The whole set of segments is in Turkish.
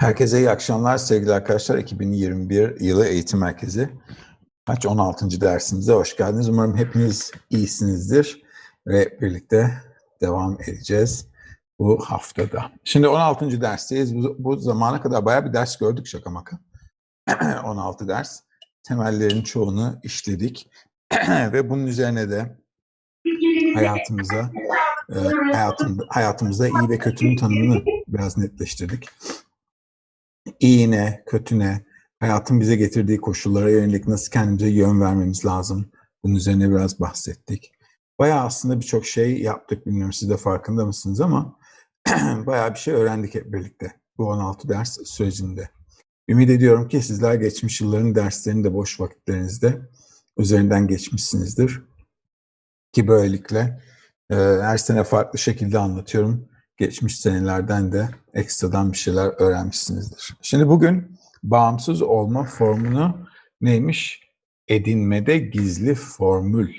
Herkese iyi akşamlar sevgili arkadaşlar. 2021 yılı eğitim merkezi. Kaç 16. dersimize hoş geldiniz. Umarım hepiniz iyisinizdir ve birlikte devam edeceğiz bu haftada. Şimdi 16. dersteyiz. Bu, bu zamana kadar bayağı bir ders gördük şaka maka. 16 ders. Temellerin çoğunu işledik ve bunun üzerine de hayatımıza e, hayatım, hayatımızda iyi ve kötünün tanımını biraz netleştirdik. İyi ne, kötü ne, hayatın bize getirdiği koşullara yönelik nasıl kendimize yön vermemiz lazım. Bunun üzerine biraz bahsettik. Bayağı aslında birçok şey yaptık. Bilmiyorum siz de farkında mısınız ama bayağı bir şey öğrendik hep birlikte bu 16 ders sürecinde. Ümit ediyorum ki sizler geçmiş yılların derslerini de boş vakitlerinizde üzerinden geçmişsinizdir. Ki böylelikle e, her sene farklı şekilde anlatıyorum. Geçmiş senelerden de ekstradan bir şeyler öğrenmişsinizdir. Şimdi bugün bağımsız olma formunu neymiş? Edinmede gizli formül.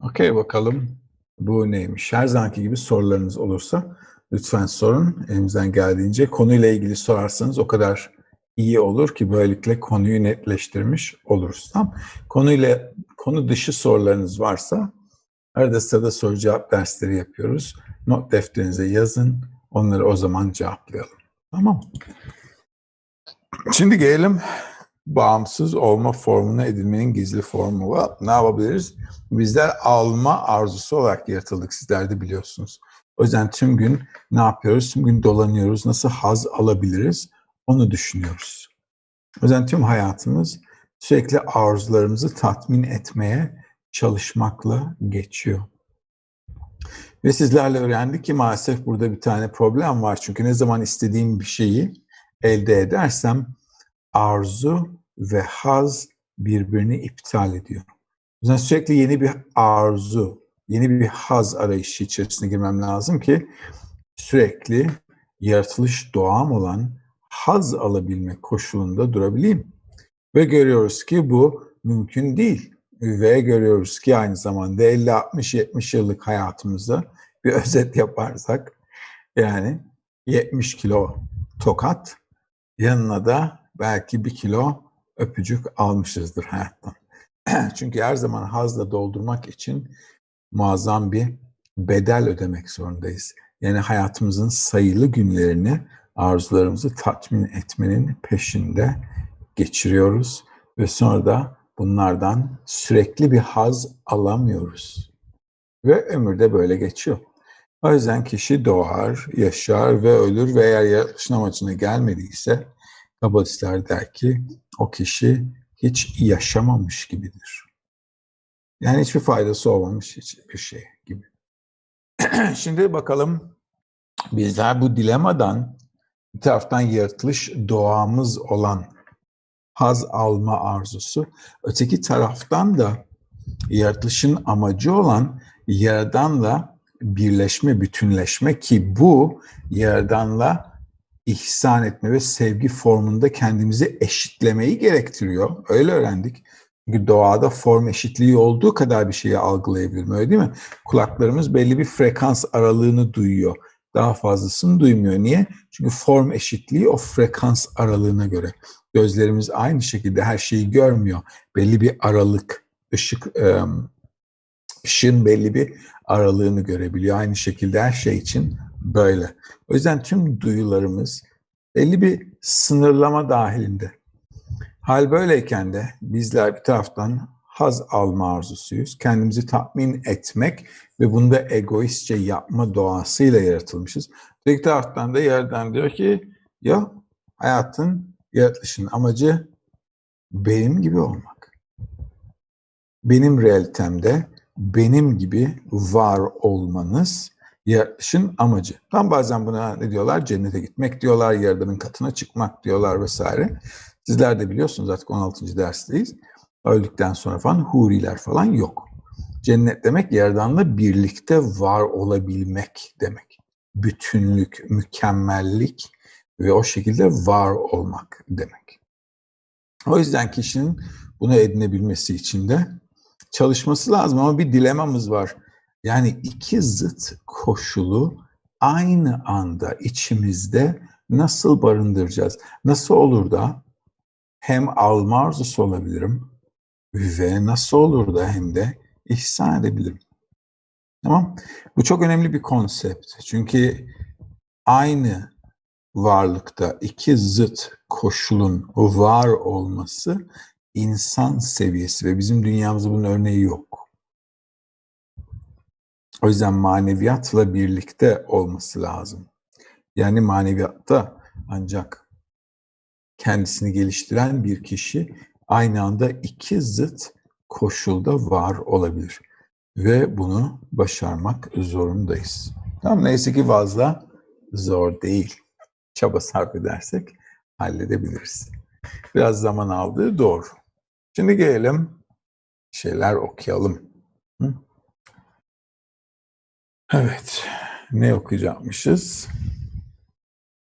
Okey bakalım bu neymiş? Her zamanki gibi sorularınız olursa lütfen sorun. Elimizden geldiğince konuyla ilgili sorarsanız o kadar iyi olur ki böylelikle konuyu netleştirmiş oluruz. Tamam? Konuyla konu dışı sorularınız varsa arada sırada soru cevap dersleri yapıyoruz. Not defterinize yazın. Onları o zaman cevaplayalım. Tamam Şimdi gelelim bağımsız olma formuna edilmenin gizli formu. Ne yapabiliriz? Bizler alma arzusu olarak yaratıldık. Sizler de biliyorsunuz. O yüzden tüm gün ne yapıyoruz? Tüm gün dolanıyoruz. Nasıl haz alabiliriz? Onu düşünüyoruz. O yüzden tüm hayatımız sürekli arzularımızı tatmin etmeye çalışmakla geçiyor. Ve sizlerle öğrendik ki maalesef burada bir tane problem var. Çünkü ne zaman istediğim bir şeyi elde edersem arzu ve haz birbirini iptal ediyor. O yüzden sürekli yeni bir arzu, yeni bir haz arayışı içerisine girmem lazım ki sürekli yaratılış doğam olan haz alabilmek koşulunda durabileyim. Ve görüyoruz ki bu mümkün değil. Ve görüyoruz ki aynı zamanda 50, 60, 70 yıllık hayatımızda bir özet yaparsak yani 70 kilo tokat yanına da belki bir kilo öpücük almışızdır hayattan. Çünkü her zaman hazla doldurmak için muazzam bir bedel ödemek zorundayız. Yani hayatımızın sayılı günlerini arzularımızı tatmin etmenin peşinde geçiriyoruz ve sonra da bunlardan sürekli bir haz alamıyoruz. Ve ömür de böyle geçiyor. O yüzden kişi doğar, yaşar ve ölür ve eğer yaratılışın amacına gelmediyse kabalistler der ki o kişi hiç yaşamamış gibidir. Yani hiçbir faydası olmamış hiçbir şey gibi. Şimdi bakalım bizler bu dilemadan bir taraftan yaratılış doğamız olan haz alma arzusu, öteki taraftan da yaratılışın amacı olan yaradanla birleşme, bütünleşme ki bu yaradanla ihsan etme ve sevgi formunda kendimizi eşitlemeyi gerektiriyor. Öyle öğrendik. Çünkü doğada form eşitliği olduğu kadar bir şeyi algılayabilirim öyle değil mi? Kulaklarımız belli bir frekans aralığını duyuyor. Daha fazlasını duymuyor. Niye? Çünkü form eşitliği o frekans aralığına göre. Gözlerimiz aynı şekilde her şeyi görmüyor. Belli bir aralık, ışık, ışığın belli bir aralığını görebiliyor. Aynı şekilde her şey için böyle. O yüzden tüm duyularımız belli bir sınırlama dahilinde. Hal böyleyken de bizler bir taraftan haz alma arzusuyuz. Kendimizi tatmin etmek ve bunu da egoistçe yapma doğasıyla yaratılmışız. Bir taraftan da yerden diyor ki ya hayatın yaratılışın amacı benim gibi olmak. Benim realitemde benim gibi var olmanız yaratılışın amacı. Tam bazen buna ne diyorlar? Cennete gitmek diyorlar, yaradanın katına çıkmak diyorlar vesaire. Sizler de biliyorsunuz artık 16. dersteyiz. Öldükten sonra falan huriler falan yok. Cennet demek yaradanla birlikte var olabilmek demek. Bütünlük, mükemmellik ve o şekilde var olmak demek. O yüzden kişinin bunu edinebilmesi için de çalışması lazım ama bir dilemamız var. Yani iki zıt koşulu aynı anda içimizde nasıl barındıracağız? Nasıl olur da hem alma arzusu olabilirim ve nasıl olur da hem de ihsan edebilirim. Tamam. Bu çok önemli bir konsept. Çünkü aynı varlıkta iki zıt koşulun var olması insan seviyesi ve bizim dünyamızda bunun örneği yok. O yüzden maneviyatla birlikte olması lazım. Yani maneviyatta ancak kendisini geliştiren bir kişi aynı anda iki zıt koşulda var olabilir. Ve bunu başarmak zorundayız. Tamam neyse ki fazla zor değil. Çaba sarf edersek halledebiliriz. Biraz zaman aldığı doğru. Şimdi gelelim şeyler okuyalım. Hı? Evet, ne okuyacakmışız?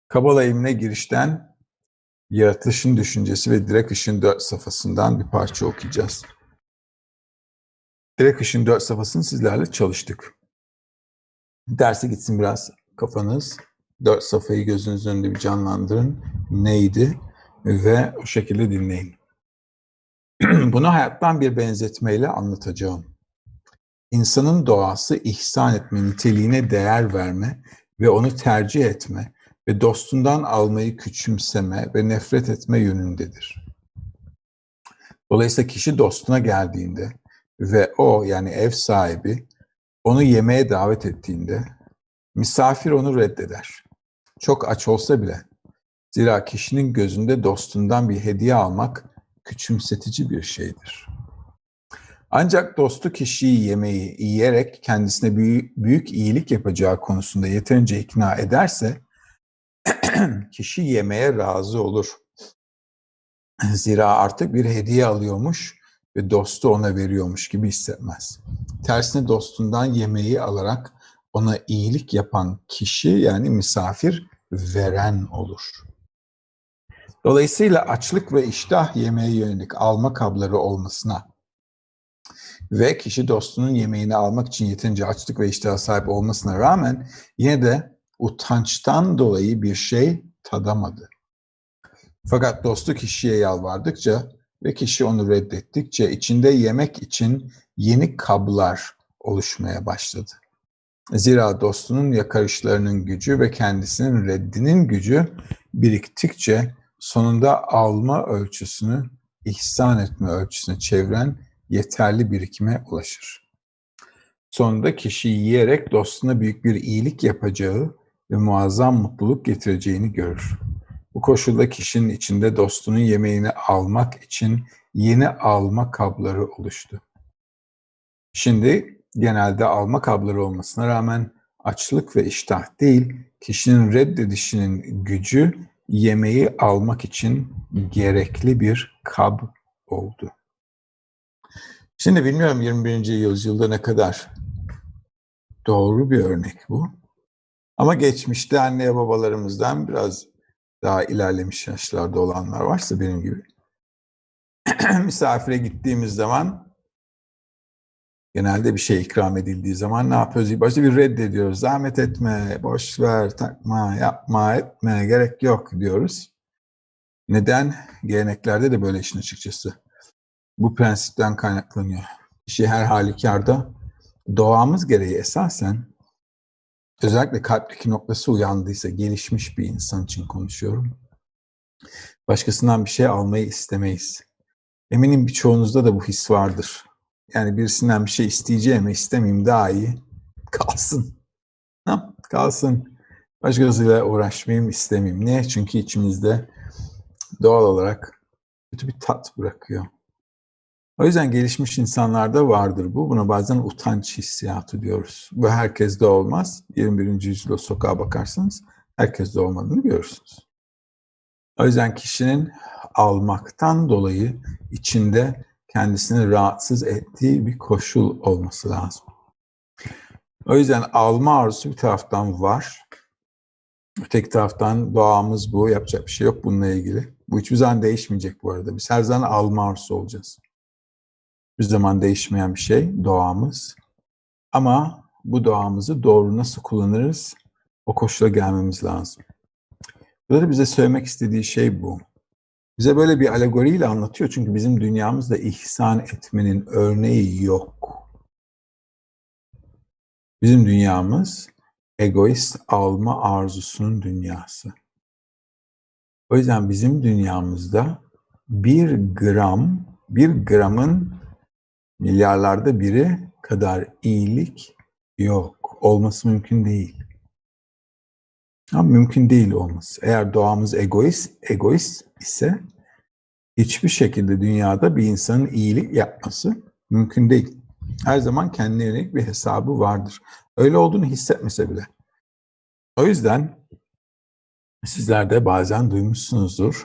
Kabala ilmine girişten yaratılışın düşüncesi ve direkt ışın dört safhasından bir parça okuyacağız. Direkt ışın dört safhasını sizlerle çalıştık. Derse gitsin biraz kafanız. Dört safhayı gözünüzün önünde bir canlandırın. Neydi? Ve o şekilde dinleyin. Bunu hayattan bir benzetmeyle anlatacağım. İnsanın doğası ihsan etme, niteliğine değer verme ve onu tercih etme ve dostundan almayı küçümseme ve nefret etme yönündedir. Dolayısıyla kişi dostuna geldiğinde ve o yani ev sahibi onu yemeğe davet ettiğinde misafir onu reddeder. Çok aç olsa bile. Zira kişinin gözünde dostundan bir hediye almak küçümsetici bir şeydir. Ancak dostu kişiyi yemeği yiyerek kendisine büyük, büyük iyilik yapacağı konusunda yeterince ikna ederse kişi yemeye razı olur. Zira artık bir hediye alıyormuş ve dostu ona veriyormuş gibi hissetmez. Tersine dostundan yemeği alarak ona iyilik yapan kişi yani misafir veren olur. Dolayısıyla açlık ve iştah yemeğe yönelik alma kabları olmasına ve kişi dostunun yemeğini almak için yeterince açlık ve iştah sahip olmasına rağmen yine de utançtan dolayı bir şey tadamadı. Fakat dostu kişiye yalvardıkça ve kişi onu reddettikçe içinde yemek için yeni kablar oluşmaya başladı. Zira dostunun yakarışlarının gücü ve kendisinin reddinin gücü biriktikçe sonunda alma ölçüsünü ihsan etme ölçüsüne çeviren yeterli birikime ulaşır. Sonunda kişi yiyerek dostuna büyük bir iyilik yapacağı ve muazzam mutluluk getireceğini görür. Bu koşulda kişinin içinde dostunun yemeğini almak için yeni alma kabları oluştu. Şimdi genelde alma kabları olmasına rağmen açlık ve iştah değil, kişinin reddedişinin gücü yemeği almak için gerekli bir kab oldu. Şimdi bilmiyorum 21. yüzyılda ne kadar doğru bir örnek bu. Ama geçmişte anne babalarımızdan biraz daha ilerlemiş yaşlarda olanlar varsa benim gibi. Misafire gittiğimiz zaman genelde bir şey ikram edildiği zaman ne yapıyoruz? Başta bir reddediyoruz. Zahmet etme, boş ver, takma, yapma, etme, gerek yok diyoruz. Neden? Geleneklerde de böyle işin açıkçası. Bu prensipten kaynaklanıyor. Kişi her halükarda doğamız gereği esasen özellikle kalpteki noktası uyandıysa gelişmiş bir insan için konuşuyorum. Başkasından bir şey almayı istemeyiz. Eminim birçoğunuzda da bu his vardır. Yani birisinden bir şey isteyeceğim istemeyeyim daha iyi. Kalsın. Ha, kalsın. Başkasıyla uğraşmayayım istemeyeyim. Niye? Çünkü içimizde doğal olarak kötü bir tat bırakıyor. O yüzden gelişmiş insanlarda vardır bu. Buna bazen utanç hissiyatı diyoruz. Bu herkeste olmaz. 21. yüzyılda sokağa bakarsanız herkeste olmadığını görürsünüz. O yüzden kişinin almaktan dolayı içinde kendisini rahatsız ettiği bir koşul olması lazım. O yüzden alma arzusu bir taraftan var. Öteki taraftan doğamız bu. Yapacak bir şey yok bununla ilgili. Bu hiçbir zaman değişmeyecek bu arada. Biz her zaman alma arzusu olacağız. Bir zaman değişmeyen bir şey doğamız. Ama bu doğamızı doğru nasıl kullanırız o koşula gelmemiz lazım. Burada bize söylemek istediği şey bu. Bize böyle bir alegoriyle anlatıyor çünkü bizim dünyamızda ihsan etmenin örneği yok. Bizim dünyamız egoist alma arzusunun dünyası. O yüzden bizim dünyamızda bir gram, bir gramın milyarlarda biri kadar iyilik yok. Olması mümkün değil. Ama mümkün değil olması. Eğer doğamız egoist, egoist ise hiçbir şekilde dünyada bir insanın iyilik yapması mümkün değil. Her zaman kendine yönelik bir hesabı vardır. Öyle olduğunu hissetmese bile. O yüzden sizler de bazen duymuşsunuzdur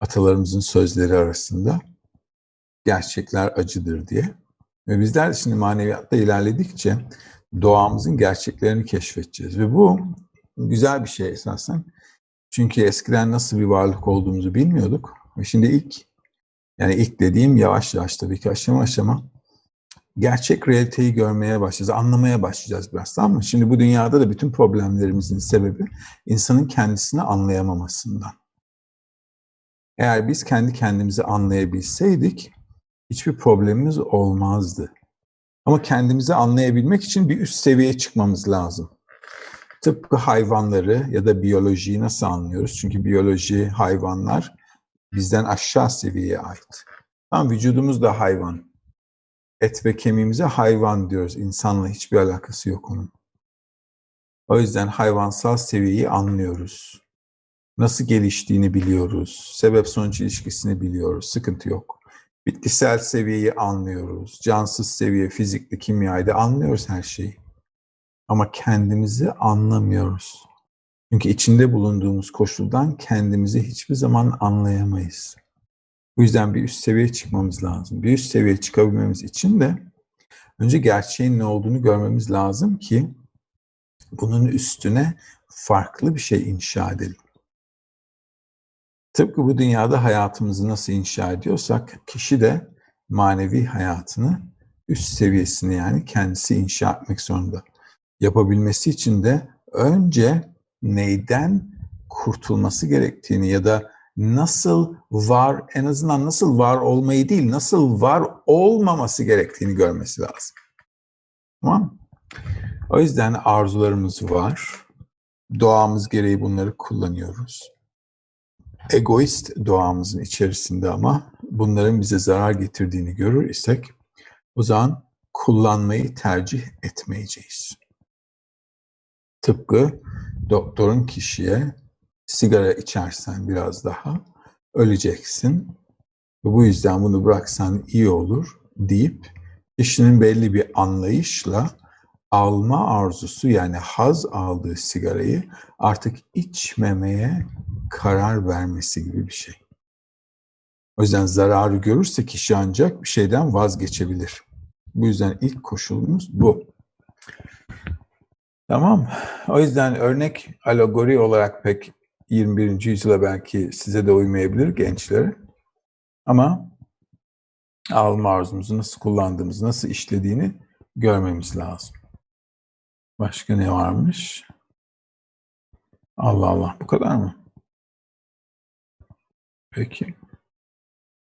atalarımızın sözleri arasında gerçekler acıdır diye. Ve bizler şimdi maneviyatta ilerledikçe doğamızın gerçeklerini keşfedeceğiz. Ve bu güzel bir şey esasen. Çünkü eskiden nasıl bir varlık olduğumuzu bilmiyorduk. Ve şimdi ilk, yani ilk dediğim yavaş yavaş tabii ki aşama aşama gerçek realiteyi görmeye başlayacağız, anlamaya başlayacağız biraz tamam mı? Şimdi bu dünyada da bütün problemlerimizin sebebi insanın kendisini anlayamamasından. Eğer biz kendi kendimizi anlayabilseydik hiçbir problemimiz olmazdı. Ama kendimizi anlayabilmek için bir üst seviyeye çıkmamız lazım. Tıpkı hayvanları ya da biyolojiyi nasıl anlıyoruz? Çünkü biyoloji, hayvanlar bizden aşağı seviyeye ait. Tam vücudumuz da hayvan. Et ve kemiğimize hayvan diyoruz. İnsanla hiçbir alakası yok onun. O yüzden hayvansal seviyeyi anlıyoruz. Nasıl geliştiğini biliyoruz. Sebep sonuç ilişkisini biliyoruz. Sıkıntı yok. Bitkisel seviyeyi anlıyoruz. Cansız seviye, fizikli, kimyayı da anlıyoruz her şeyi. Ama kendimizi anlamıyoruz. Çünkü içinde bulunduğumuz koşuldan kendimizi hiçbir zaman anlayamayız. Bu yüzden bir üst seviyeye çıkmamız lazım. Bir üst seviyeye çıkabilmemiz için de önce gerçeğin ne olduğunu görmemiz lazım ki bunun üstüne farklı bir şey inşa edelim. Tıpkı bu dünyada hayatımızı nasıl inşa ediyorsak kişi de manevi hayatını üst seviyesini yani kendisi inşa etmek zorunda. Yapabilmesi için de önce neyden kurtulması gerektiğini ya da nasıl var en azından nasıl var olmayı değil nasıl var olmaması gerektiğini görmesi lazım. Tamam O yüzden arzularımız var. Doğamız gereği bunları kullanıyoruz egoist doğamızın içerisinde ama bunların bize zarar getirdiğini görür isek o zaman kullanmayı tercih etmeyeceğiz. Tıpkı doktorun kişiye sigara içersen biraz daha öleceksin. Bu yüzden bunu bıraksan iyi olur deyip kişinin belli bir anlayışla alma arzusu yani haz aldığı sigarayı artık içmemeye karar vermesi gibi bir şey. O yüzden zararı görürse kişi ancak bir şeyden vazgeçebilir. Bu yüzden ilk koşulumuz bu. Tamam. O yüzden örnek alegori olarak pek 21. yüzyıla belki size de uymayabilir gençlere. Ama alma arzumuzu nasıl kullandığımızı, nasıl işlediğini görmemiz lazım. Başka ne varmış? Allah Allah bu kadar mı? Peki.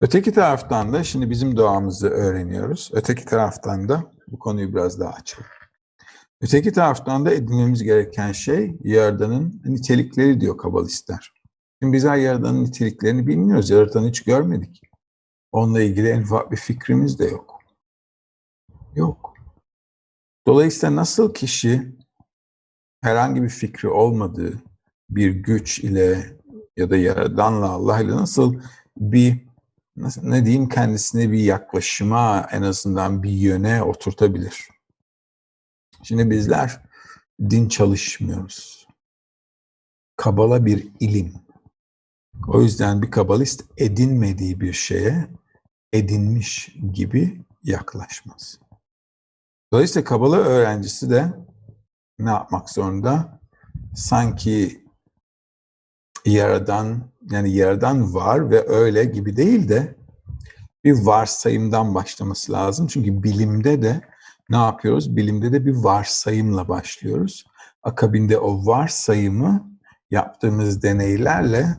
Öteki taraftan da şimdi bizim doğamızı öğreniyoruz. Öteki taraftan da bu konuyu biraz daha açalım. Öteki taraftan da edinmemiz gereken şey Yaradan'ın nitelikleri diyor kabalistler. Şimdi bizler Yaradan'ın niteliklerini bilmiyoruz. Yaradan'ı hiç görmedik. Onunla ilgili en ufak bir fikrimiz de yok. Yok. Dolayısıyla nasıl kişi herhangi bir fikri olmadığı bir güç ile ya da Yaradan'la Allah ile nasıl bir nasıl, ne diyeyim kendisine bir yaklaşıma en azından bir yöne oturtabilir. Şimdi bizler din çalışmıyoruz. Kabala bir ilim. O yüzden bir kabalist edinmediği bir şeye edinmiş gibi yaklaşmaz. Dolayısıyla Kabala öğrencisi de ne yapmak zorunda? Sanki yaradan yani yaradan var ve öyle gibi değil de bir varsayımdan başlaması lazım. Çünkü bilimde de ne yapıyoruz? Bilimde de bir varsayımla başlıyoruz. Akabinde o varsayımı yaptığımız deneylerle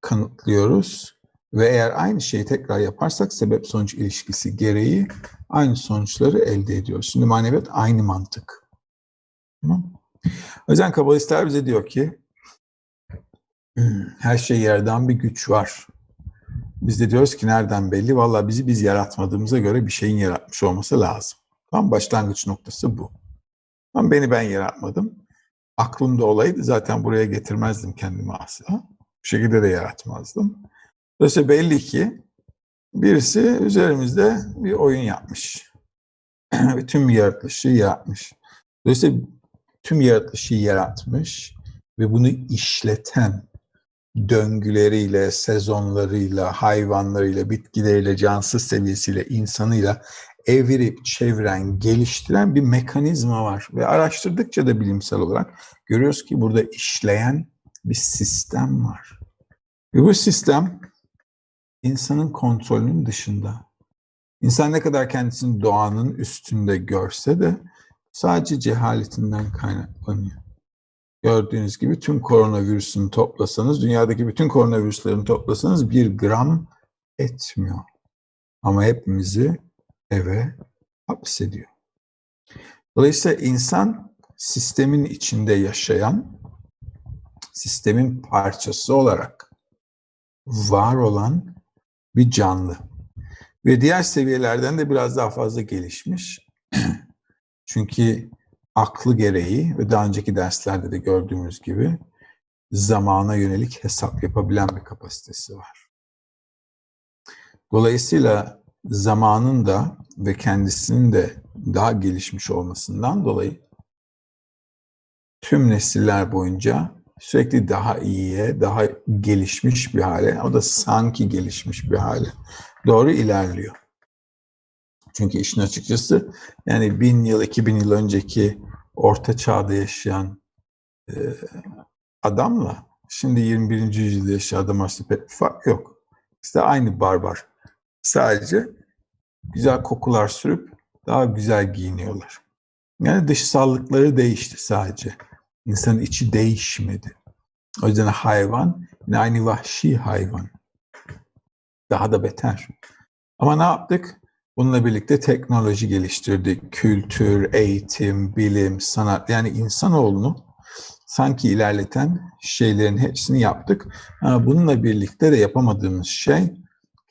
kanıtlıyoruz ve eğer aynı şeyi tekrar yaparsak sebep sonuç ilişkisi gereği aynı sonuçları elde ediyoruz. Şimdi maneviyat aynı mantık. Tamam. O yüzden kabalistler bize diyor ki her şey yerden bir güç var. Biz de diyoruz ki nereden belli? Valla bizi biz yaratmadığımıza göre bir şeyin yaratmış olması lazım. Tam başlangıç noktası bu. Ama beni ben yaratmadım. Aklımda olaydı zaten buraya getirmezdim kendimi asla. Bu şekilde de yaratmazdım. Dolayısıyla belli ki birisi üzerimizde bir oyun yapmış. tüm yaratılışı yaratmış. Dolayısıyla tüm yaratılışı yaratmış ve bunu işleten döngüleriyle, sezonlarıyla, hayvanlarıyla, bitkileriyle, cansız seviyesiyle, insanıyla evirip çeviren, geliştiren bir mekanizma var. Ve araştırdıkça da bilimsel olarak görüyoruz ki burada işleyen bir sistem var. Ve bu sistem insanın kontrolünün dışında. İnsan ne kadar kendisini doğanın üstünde görse de sadece cehaletinden kaynaklanıyor. Gördüğünüz gibi tüm koronavirüsünü toplasanız, dünyadaki bütün koronavirüslerini toplasanız bir gram etmiyor. Ama hepimizi eve hapsediyor. Dolayısıyla insan sistemin içinde yaşayan, sistemin parçası olarak var olan bir canlı. Ve diğer seviyelerden de biraz daha fazla gelişmiş. Çünkü aklı gereği ve daha önceki derslerde de gördüğümüz gibi zamana yönelik hesap yapabilen bir kapasitesi var. Dolayısıyla zamanın da ve kendisinin de daha gelişmiş olmasından dolayı tüm nesiller boyunca sürekli daha iyiye, daha gelişmiş bir hale, o da sanki gelişmiş bir hale doğru ilerliyor. Çünkü işin açıkçası yani bin yıl, iki bin yıl önceki orta çağda yaşayan e, adamla şimdi 21. yüzyılda yaşayan adam arasında pek bir fark yok. İşte aynı barbar. Sadece güzel kokular sürüp daha güzel giyiniyorlar. Yani dışsallıkları değişti sadece. İnsanın içi değişmedi. O yüzden hayvan yine aynı vahşi hayvan. Daha da beter. Ama ne yaptık? Bununla birlikte teknoloji geliştirdik. Kültür, eğitim, bilim, sanat yani insanoğlunu sanki ilerleten şeylerin hepsini yaptık. Bununla birlikte de yapamadığımız şey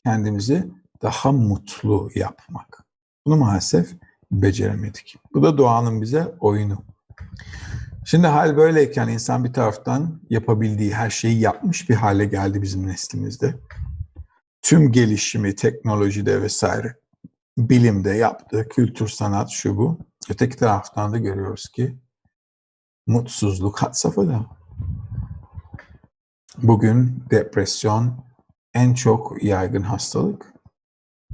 kendimizi daha mutlu yapmak. Bunu maalesef beceremedik. Bu da doğanın bize oyunu. Şimdi hal böyleyken insan bir taraftan yapabildiği her şeyi yapmış bir hale geldi bizim neslimizde. Tüm gelişimi teknolojide vesaire bilimde yaptığı kültür, sanat, şu bu. Öteki taraftan da görüyoruz ki mutsuzluk had safhada. Bugün depresyon en çok yaygın hastalık.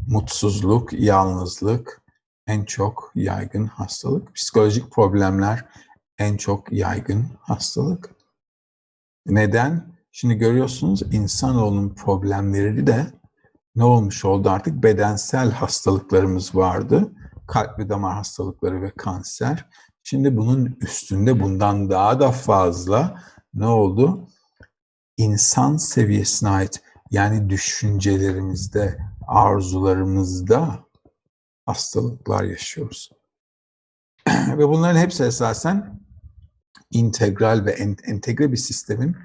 Mutsuzluk, yalnızlık en çok yaygın hastalık. Psikolojik problemler en çok yaygın hastalık. Neden? Şimdi görüyorsunuz insanoğlunun problemleri de ne olmuş oldu artık? Bedensel hastalıklarımız vardı. Kalp ve damar hastalıkları ve kanser. Şimdi bunun üstünde bundan daha da fazla ne oldu? İnsan seviyesine ait yani düşüncelerimizde, arzularımızda hastalıklar yaşıyoruz. ve bunların hepsi esasen integral ve entegre bir sistemin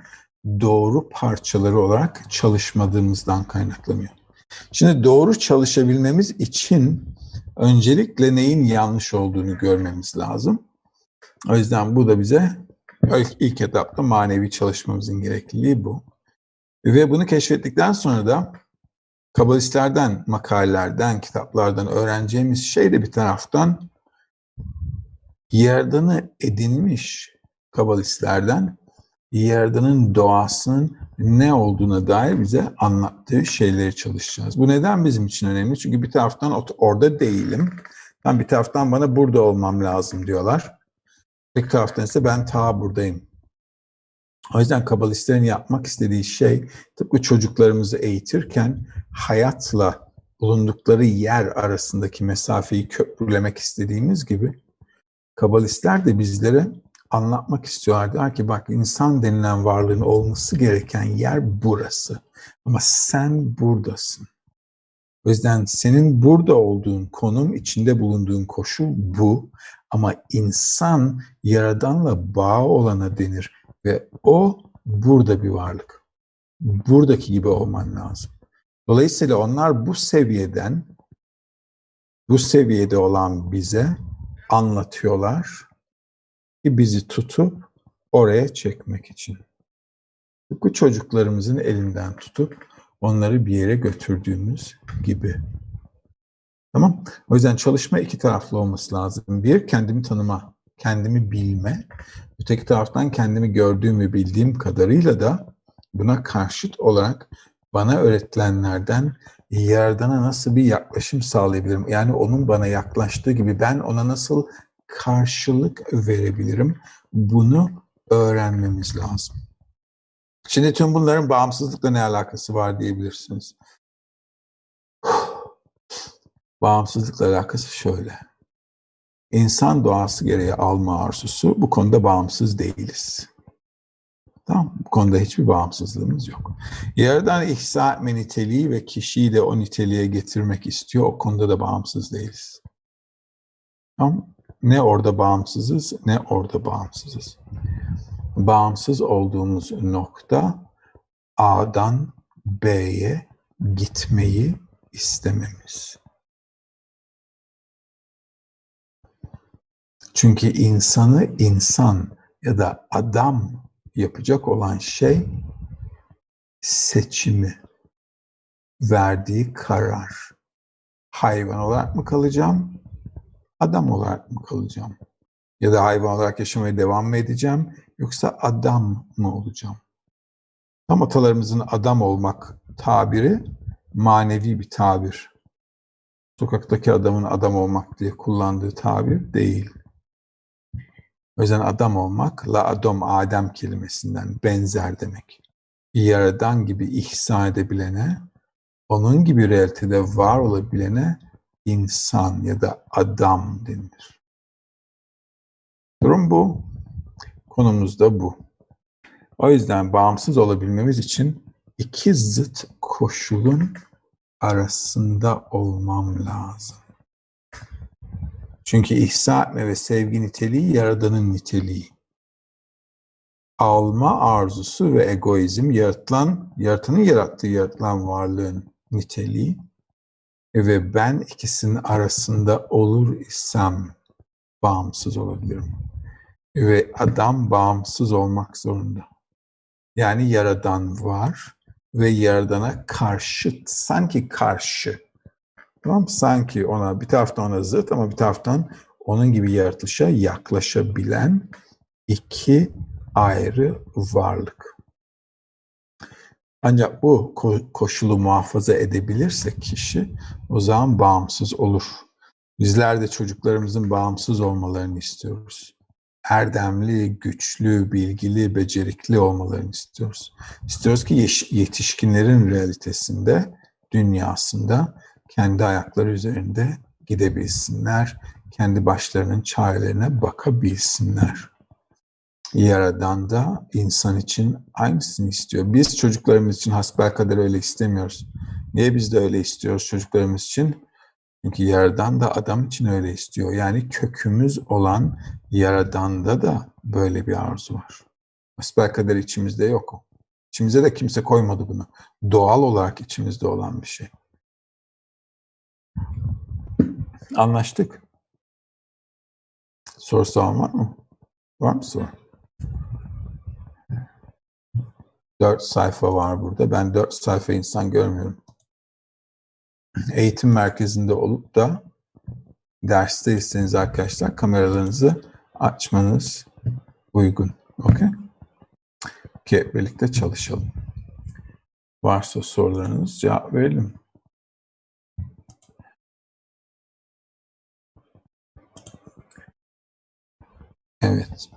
doğru parçaları olarak çalışmadığımızdan kaynaklanıyor. Şimdi doğru çalışabilmemiz için öncelikle neyin yanlış olduğunu görmemiz lazım. O yüzden bu da bize ilk, ilk etapta manevi çalışmamızın gerekliliği bu. Ve bunu keşfettikten sonra da kabalistlerden, makalelerden, kitaplardan öğreneceğimiz şey de bir taraftan yerdanı edinmiş kabalistlerden yerdanın doğasının ne olduğuna dair bize anlattığı şeyleri çalışacağız. Bu neden bizim için önemli? Çünkü bir taraftan orada değilim. Ben bir taraftan bana burada olmam lazım diyorlar. Bir taraftan ise ben ta buradayım. O yüzden kabalistlerin yapmak istediği şey tıpkı çocuklarımızı eğitirken hayatla bulundukları yer arasındaki mesafeyi köprülemek istediğimiz gibi kabalistler de bizlere anlatmak istiyorlar. Diyor ki bak insan denilen varlığın olması gereken yer burası. Ama sen buradasın. O yüzden senin burada olduğun konum, içinde bulunduğun koşul bu. Ama insan yaradanla bağ olana denir ve o burada bir varlık. Buradaki gibi olman lazım. Dolayısıyla onlar bu seviyeden, bu seviyede olan bize anlatıyorlar bizi tutup oraya çekmek için. Bu çocuklarımızın elinden tutup onları bir yere götürdüğümüz gibi. Tamam. O yüzden çalışma iki taraflı olması lazım. Bir, kendimi tanıma, kendimi bilme. Öteki taraftan kendimi gördüğüm ve bildiğim kadarıyla da buna karşıt olarak bana öğretilenlerden Yaradan'a nasıl bir yaklaşım sağlayabilirim? Yani onun bana yaklaştığı gibi ben ona nasıl karşılık verebilirim? Bunu öğrenmemiz lazım. Şimdi tüm bunların bağımsızlıkla ne alakası var diyebilirsiniz. Bağımsızlıkla alakası şöyle. İnsan doğası gereği alma arzusu bu konuda bağımsız değiliz. Tamam Bu konuda hiçbir bağımsızlığımız yok. Yaradan ihsa etme niteliği ve kişiyi de o niteliğe getirmek istiyor. O konuda da bağımsız değiliz. Tamam Ne orada bağımsızız ne orada bağımsızız. Bağımsız olduğumuz nokta A'dan B'ye gitmeyi istememiz. Çünkü insanı insan ya da adam yapacak olan şey seçimi, verdiği karar. Hayvan olarak mı kalacağım, adam olarak mı kalacağım? Ya da hayvan olarak yaşamaya devam mı edeceğim, yoksa adam mı olacağım? Tam atalarımızın adam olmak tabiri manevi bir tabir. Sokaktaki adamın adam olmak diye kullandığı tabir değil. O yüzden adam olmak, la adam Adem kelimesinden benzer demek. Yaradan gibi ihsan edebilene, onun gibi realitede var olabilene insan ya da adam denilir. Durum bu. Konumuz da bu. O yüzden bağımsız olabilmemiz için iki zıt koşulun arasında olmam lazım. Çünkü ihsa etme ve sevgi niteliği yaradanın niteliği. Alma arzusu ve egoizm yaratılan, yaratanın yarattığı yaratılan varlığın niteliği. Ve ben ikisinin arasında olur isem bağımsız olabilirim. Ve adam bağımsız olmak zorunda. Yani yaradan var ve yaradana karşıt, sanki karşı Tamam Sanki ona bir taraftan ona zıt ama bir taraftan onun gibi yaratılışa yaklaşabilen iki ayrı varlık. Ancak bu koşulu muhafaza edebilirse kişi o zaman bağımsız olur. Bizler de çocuklarımızın bağımsız olmalarını istiyoruz. Erdemli, güçlü, bilgili, becerikli olmalarını istiyoruz. İstiyoruz ki yetişkinlerin realitesinde, dünyasında kendi ayakları üzerinde gidebilsinler, kendi başlarının çarelerine bakabilsinler. Yaradan da insan için aynısını istiyor. Biz çocuklarımız için hasbelkader öyle istemiyoruz. Niye biz de öyle istiyoruz çocuklarımız için? Çünkü Yaradan da adam için öyle istiyor. Yani kökümüz olan Yaradan'da da böyle bir arzu var. Hasbelkader içimizde yok. İçimize de kimse koymadı bunu. Doğal olarak içimizde olan bir şey. Anlaştık. Sorusu var mı? Var mı soru? Dört sayfa var burada. Ben dört sayfa insan görmüyorum. Eğitim merkezinde olup da dersteyseniz arkadaşlar kameralarınızı açmanız uygun. Okey? Ki birlikte çalışalım. Varsa sorularınız cevap verelim. Evet.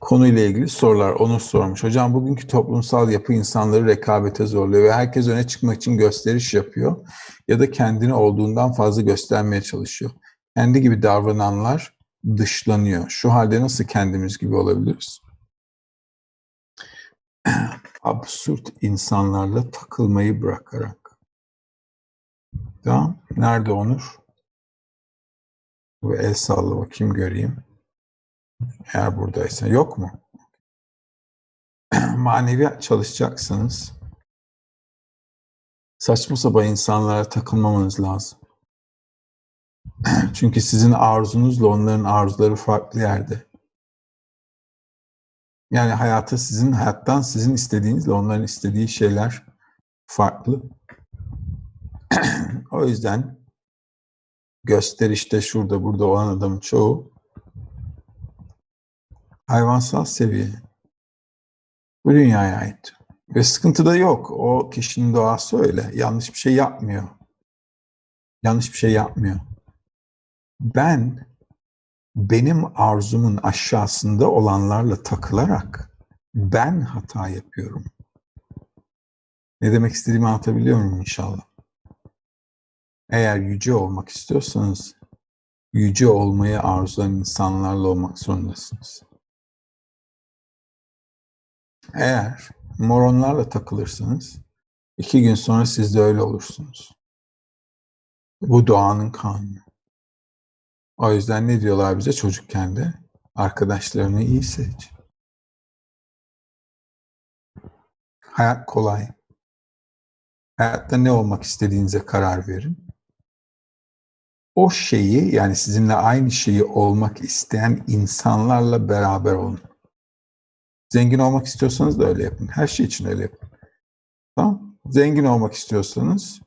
Konuyla ilgili sorular onu sormuş. Hocam bugünkü toplumsal yapı insanları rekabete zorluyor ve herkes öne çıkmak için gösteriş yapıyor ya da kendini olduğundan fazla göstermeye çalışıyor. Kendi gibi davrananlar dışlanıyor. Şu halde nasıl kendimiz gibi olabiliriz? Absürt insanlarla takılmayı bırakarak. Tamam. Nerede Onur? Bu el salla bakayım göreyim. Eğer buradaysa. Yok mu? Manevi çalışacaksınız. Saçma sapan insanlara takılmamanız lazım. Çünkü sizin arzunuzla onların arzuları farklı yerde. Yani hayatı sizin, hayattan sizin istediğinizle onların istediği şeyler farklı. o yüzden gösterişte şurada burada olan adamın çoğu hayvansal seviye. Bu dünyaya ait. Ve sıkıntı da yok. O kişinin doğası öyle. Yanlış bir şey yapmıyor. Yanlış bir şey yapmıyor. Ben benim arzumun aşağısında olanlarla takılarak ben hata yapıyorum. Ne demek istediğimi anlatabiliyor muyum inşallah? Eğer yüce olmak istiyorsanız yüce olmayı arzulayan insanlarla olmak zorundasınız. Eğer moronlarla takılırsanız iki gün sonra siz de öyle olursunuz. Bu doğanın kanunu. O yüzden ne diyorlar bize çocukken de? Arkadaşlarını iyi seç. Hayat kolay. Hayatta ne olmak istediğinize karar verin. O şeyi yani sizinle aynı şeyi olmak isteyen insanlarla beraber olun. Zengin olmak istiyorsanız da öyle yapın. Her şey için öyle yapın. Tamam? Zengin olmak istiyorsanız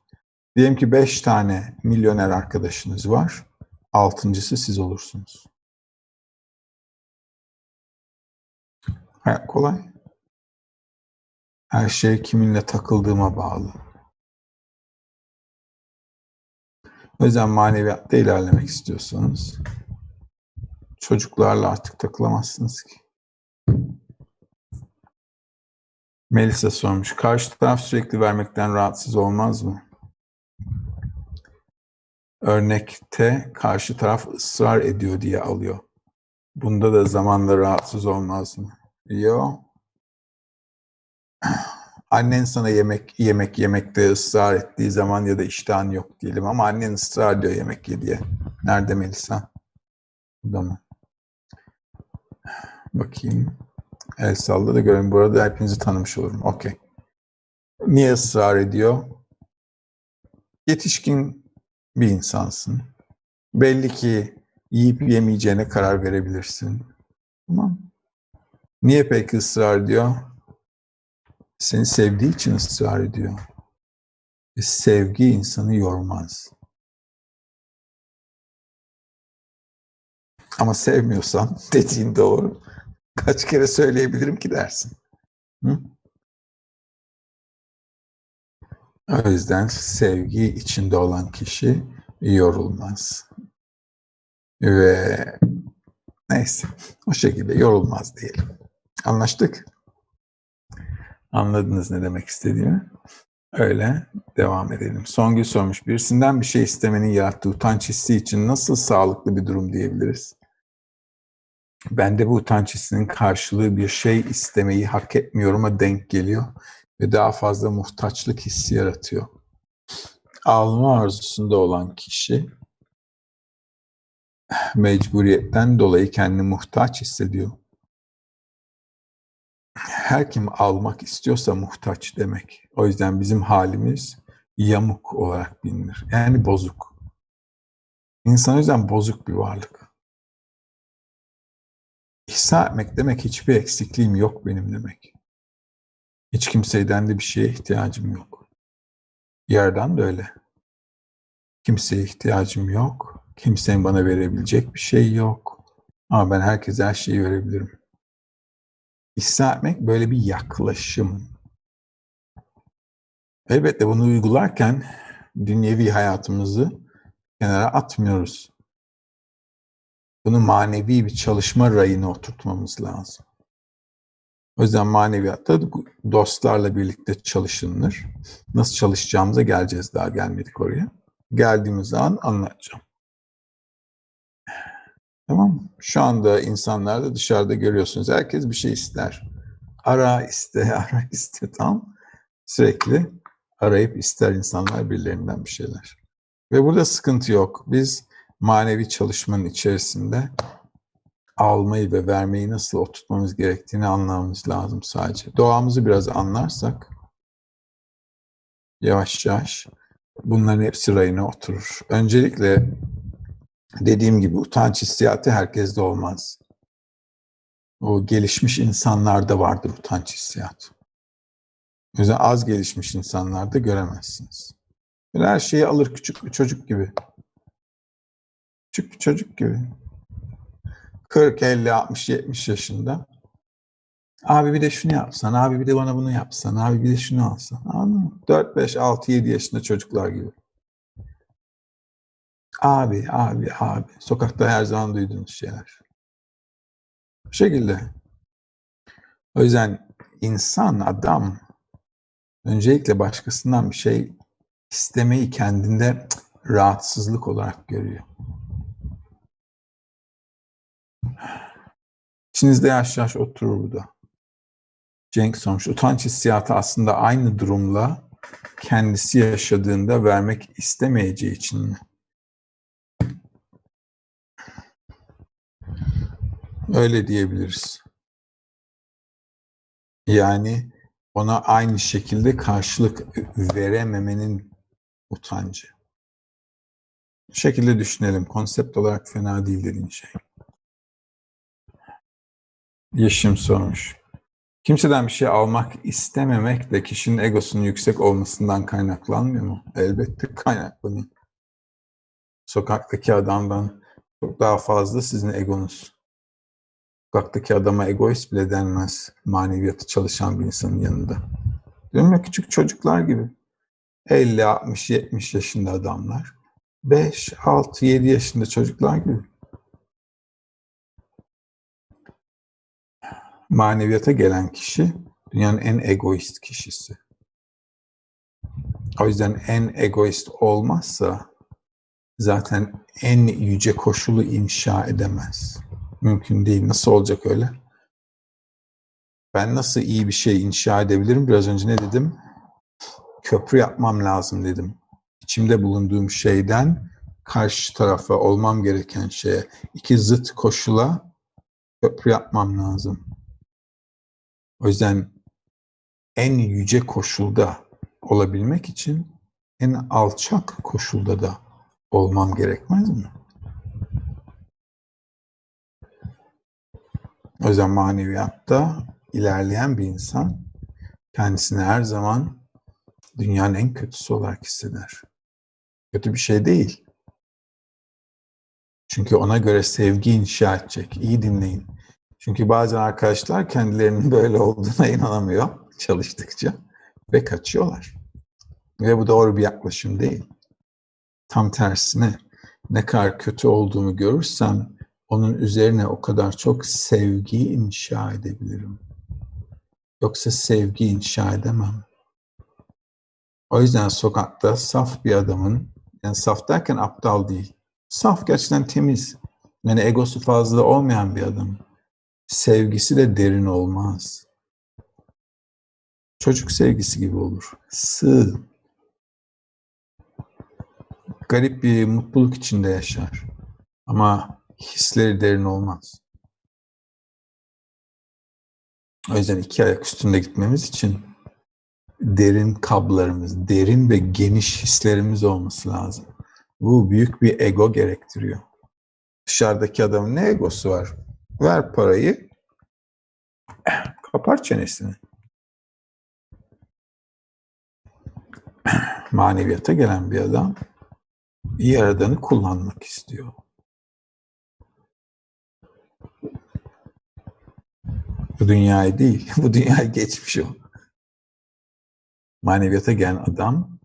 diyelim ki beş tane milyoner arkadaşınız var. Altıncısı siz olursunuz. Hayat kolay. Her şey kiminle takıldığıma bağlı. O yüzden maneviyatta ilerlemek istiyorsanız çocuklarla artık takılamazsınız ki. Melisa sormuş. Karşı taraf sürekli vermekten rahatsız olmaz mı? Örnekte karşı taraf ısrar ediyor diye alıyor. Bunda da zamanla rahatsız olmaz mı? Yok. Annen sana yemek yemek yemekte ısrar ettiği zaman ya da iştahın yok diyelim ama annen ısrar ediyor yemek ye diye. Nerede Melisa? Burada mı? Bakayım. El salla da görün. Burada hepinizi tanımış olurum. Okey. Niye ısrar ediyor? Yetişkin bir insansın. Belli ki yiyip yemeyeceğine karar verebilirsin. Tamam. Niye peki ısrar ediyor? Seni sevdiği için ısrar ediyor. Ve sevgi insanı yormaz. Ama sevmiyorsan dediğin doğru. Kaç kere söyleyebilirim ki dersin. Hı? O yüzden sevgi içinde olan kişi yorulmaz. Ve neyse o şekilde yorulmaz diyelim. Anlaştık? Anladınız ne demek istediğimi? Öyle devam edelim. Songül sormuş. Birisinden bir şey istemenin yarattığı utanç hissi için nasıl sağlıklı bir durum diyebiliriz? Bende bu utanç hissinin karşılığı bir şey istemeyi hak etmiyorum'a denk geliyor ve daha fazla muhtaçlık hissi yaratıyor. Alma arzusunda olan kişi mecburiyetten dolayı kendini muhtaç hissediyor. Her kim almak istiyorsa muhtaç demek. O yüzden bizim halimiz yamuk olarak bilinir. Yani bozuk. İnsan o yüzden bozuk bir varlık. İhsa etmek demek hiçbir eksikliğim yok benim demek. Hiç kimseyden de bir şeye ihtiyacım yok. Yerden de öyle. Kimseye ihtiyacım yok. Kimsenin bana verebilecek bir şey yok. Ama ben herkese her şeyi verebilirim. İhsa etmek böyle bir yaklaşım. Elbette bunu uygularken dünyevi hayatımızı kenara atmıyoruz. Bunu manevi bir çalışma rayına oturtmamız lazım. O yüzden maneviyatta dostlarla birlikte çalışılır. Nasıl çalışacağımıza geleceğiz daha gelmedik oraya. Geldiğimiz zaman anlatacağım. Tamam mı? Şu anda insanlar da dışarıda görüyorsunuz. Herkes bir şey ister. Ara iste, ara iste tamam Sürekli arayıp ister insanlar birilerinden bir şeyler. Ve burada sıkıntı yok. Biz manevi çalışmanın içerisinde almayı ve vermeyi nasıl oturtmamız gerektiğini anlamamız lazım sadece. Doğamızı biraz anlarsak yavaş yavaş bunların hepsi rayına oturur. Öncelikle dediğim gibi utanç hissiyatı herkeste olmaz. O gelişmiş insanlarda vardır utanç hissiyatı. O yüzden az gelişmiş insanlarda göremezsiniz. Böyle her şeyi alır küçük bir çocuk gibi. Küçük bir çocuk gibi. 40, 50, 60, 70 yaşında. Abi bir de şunu yapsan, abi bir de bana bunu yapsan, abi bir de şunu alsan. Anladın mı? 4, 5, 6, 7 yaşında çocuklar gibi. Abi, abi, abi. Sokakta her zaman duyduğunuz şeyler. Bu şekilde. O yüzden insan, adam öncelikle başkasından bir şey istemeyi kendinde rahatsızlık olarak görüyor. İçinizde yaş yaş oturur burada. Cenk sormuş. Utanç hissiyatı aslında aynı durumla kendisi yaşadığında vermek istemeyeceği için mi? Öyle diyebiliriz. Yani ona aynı şekilde karşılık verememenin utancı. Bu şekilde düşünelim. Konsept olarak fena değil dediğin şey. Yeşim sormuş. Kimseden bir şey almak istememek de kişinin egosunun yüksek olmasından kaynaklanmıyor mu? Elbette kaynaklanıyor. Sokaktaki adamdan çok daha fazla sizin egonuz. Sokaktaki adama egoist bile denmez maneviyatı çalışan bir insanın yanında. Diyorum ya küçük çocuklar gibi. 50, 60, 70 yaşında adamlar. 5, 6, 7 yaşında çocuklar gibi. Maneviyata gelen kişi dünyanın en egoist kişisi. O yüzden en egoist olmazsa zaten en yüce koşulu inşa edemez. Mümkün değil. Nasıl olacak öyle? Ben nasıl iyi bir şey inşa edebilirim? Biraz önce ne dedim? Köprü yapmam lazım dedim. İçimde bulunduğum şeyden karşı tarafa olmam gereken şeye, iki zıt koşula köprü yapmam lazım. O yüzden en yüce koşulda olabilmek için en alçak koşulda da olmam gerekmez mi? O yüzden maneviyatta ilerleyen bir insan kendisini her zaman dünyanın en kötüsü olarak hisseder. Kötü bir şey değil. Çünkü ona göre sevgi inşa edecek. İyi dinleyin. Çünkü bazen arkadaşlar kendilerinin böyle olduğuna inanamıyor çalıştıkça ve kaçıyorlar. Ve bu doğru bir yaklaşım değil. Tam tersine ne kadar kötü olduğumu görürsem onun üzerine o kadar çok sevgi inşa edebilirim. Yoksa sevgi inşa edemem. O yüzden sokakta saf bir adamın, yani saf derken aptal değil, saf gerçekten temiz, yani egosu fazla olmayan bir adam sevgisi de derin olmaz. Çocuk sevgisi gibi olur. Sığ. Garip bir mutluluk içinde yaşar. Ama hisleri derin olmaz. O yüzden iki ayak üstünde gitmemiz için derin kablarımız, derin ve geniş hislerimiz olması lazım. Bu büyük bir ego gerektiriyor. Dışarıdaki adamın ne egosu var? Ver parayı, kapar çenesini. Maneviyata gelen bir adam Yaradan'ı kullanmak istiyor. Bu dünyayı değil, bu dünyayı geçmiş o. Maneviyata gelen adam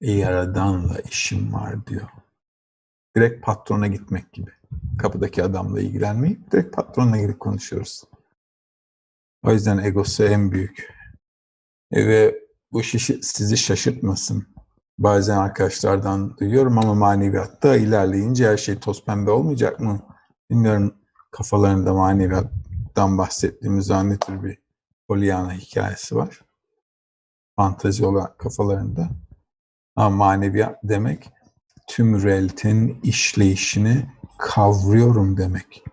Yaradan'la işim var diyor. Direkt patrona gitmek gibi kapıdaki adamla ilgilenmeyip direkt patronla gidip konuşuyoruz. O yüzden egosu en büyük. E ve bu şişi sizi şaşırtmasın. Bazen arkadaşlardan duyuyorum ama maneviyatta ilerleyince her şey toz pembe olmayacak mı? Bilmiyorum kafalarında maneviyattan bahsettiğimiz ne tür bir Pollyanna hikayesi var. Fantezi olarak kafalarında. Ama maneviyat demek tüm realitenin işleyişini kavruyorum demek.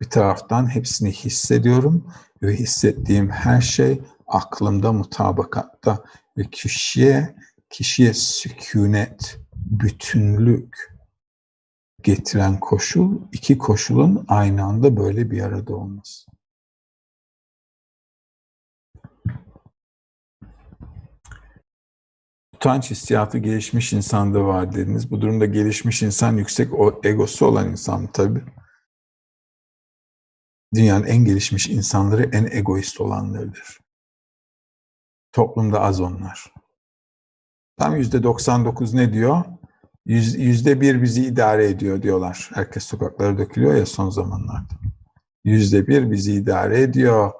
Bir taraftan hepsini hissediyorum ve hissettiğim her şey aklımda mutabakatta ve kişiye kişiye sükunet, bütünlük getiren koşul iki koşulun aynı anda böyle bir arada olması. Utanç hissiyatı gelişmiş insanda var dediniz. Bu durumda gelişmiş insan yüksek egosu olan insan tabii? Dünyanın en gelişmiş insanları en egoist olanlarıdır. Toplumda az onlar. Tam yüzde 99 ne diyor? Yüzde bir bizi idare ediyor diyorlar. Herkes sokaklara dökülüyor ya son zamanlarda. Yüzde bir bizi idare ediyor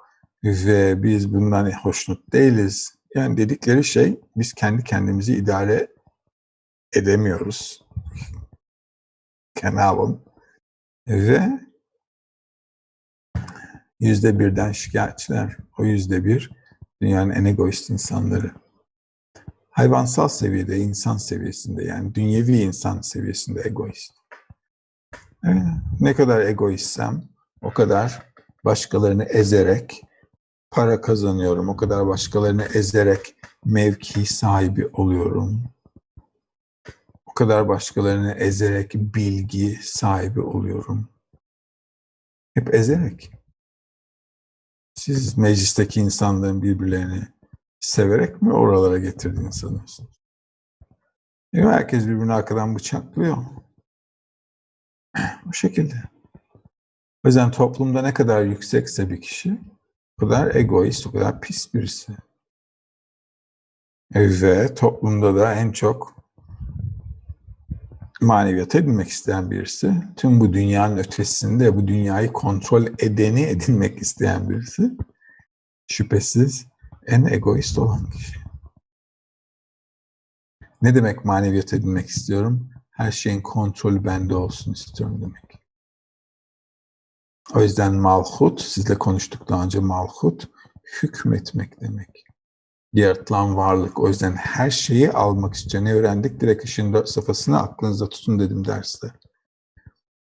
ve biz bundan hoşnut değiliz. Yani dedikleri şey biz kendi kendimizi idare edemiyoruz. Kenalım. Ve yüzde birden şikayetçiler. O yüzde bir dünyanın en egoist insanları. Hayvansal seviyede, insan seviyesinde yani dünyevi insan seviyesinde egoist. Evet, ne kadar egoistsem o kadar başkalarını ezerek para kazanıyorum. O kadar başkalarını ezerek mevki sahibi oluyorum. O kadar başkalarını ezerek bilgi sahibi oluyorum. Hep ezerek. Siz meclisteki insanların birbirlerini severek mi oralara getirdiğini sanıyorsunuz? Yani herkes birbirini arkadan bıçaklıyor. O şekilde. O yüzden toplumda ne kadar yüksekse bir kişi, o kadar egoist, o kadar pis birisi. Ve toplumda da en çok maneviyata edinmek isteyen birisi. Tüm bu dünyanın ötesinde bu dünyayı kontrol edeni edinmek isteyen birisi. Şüphesiz en egoist olan kişi. Ne demek maneviyat edinmek istiyorum? Her şeyin kontrolü bende olsun istiyorum demek. O yüzden malhut, sizle konuştuk daha önce malhut, hükmetmek demek. Yaratılan varlık. O yüzden her şeyi almak istiyor. Ne öğrendik? Direkt işin dört safhasını aklınızda tutun dedim derste.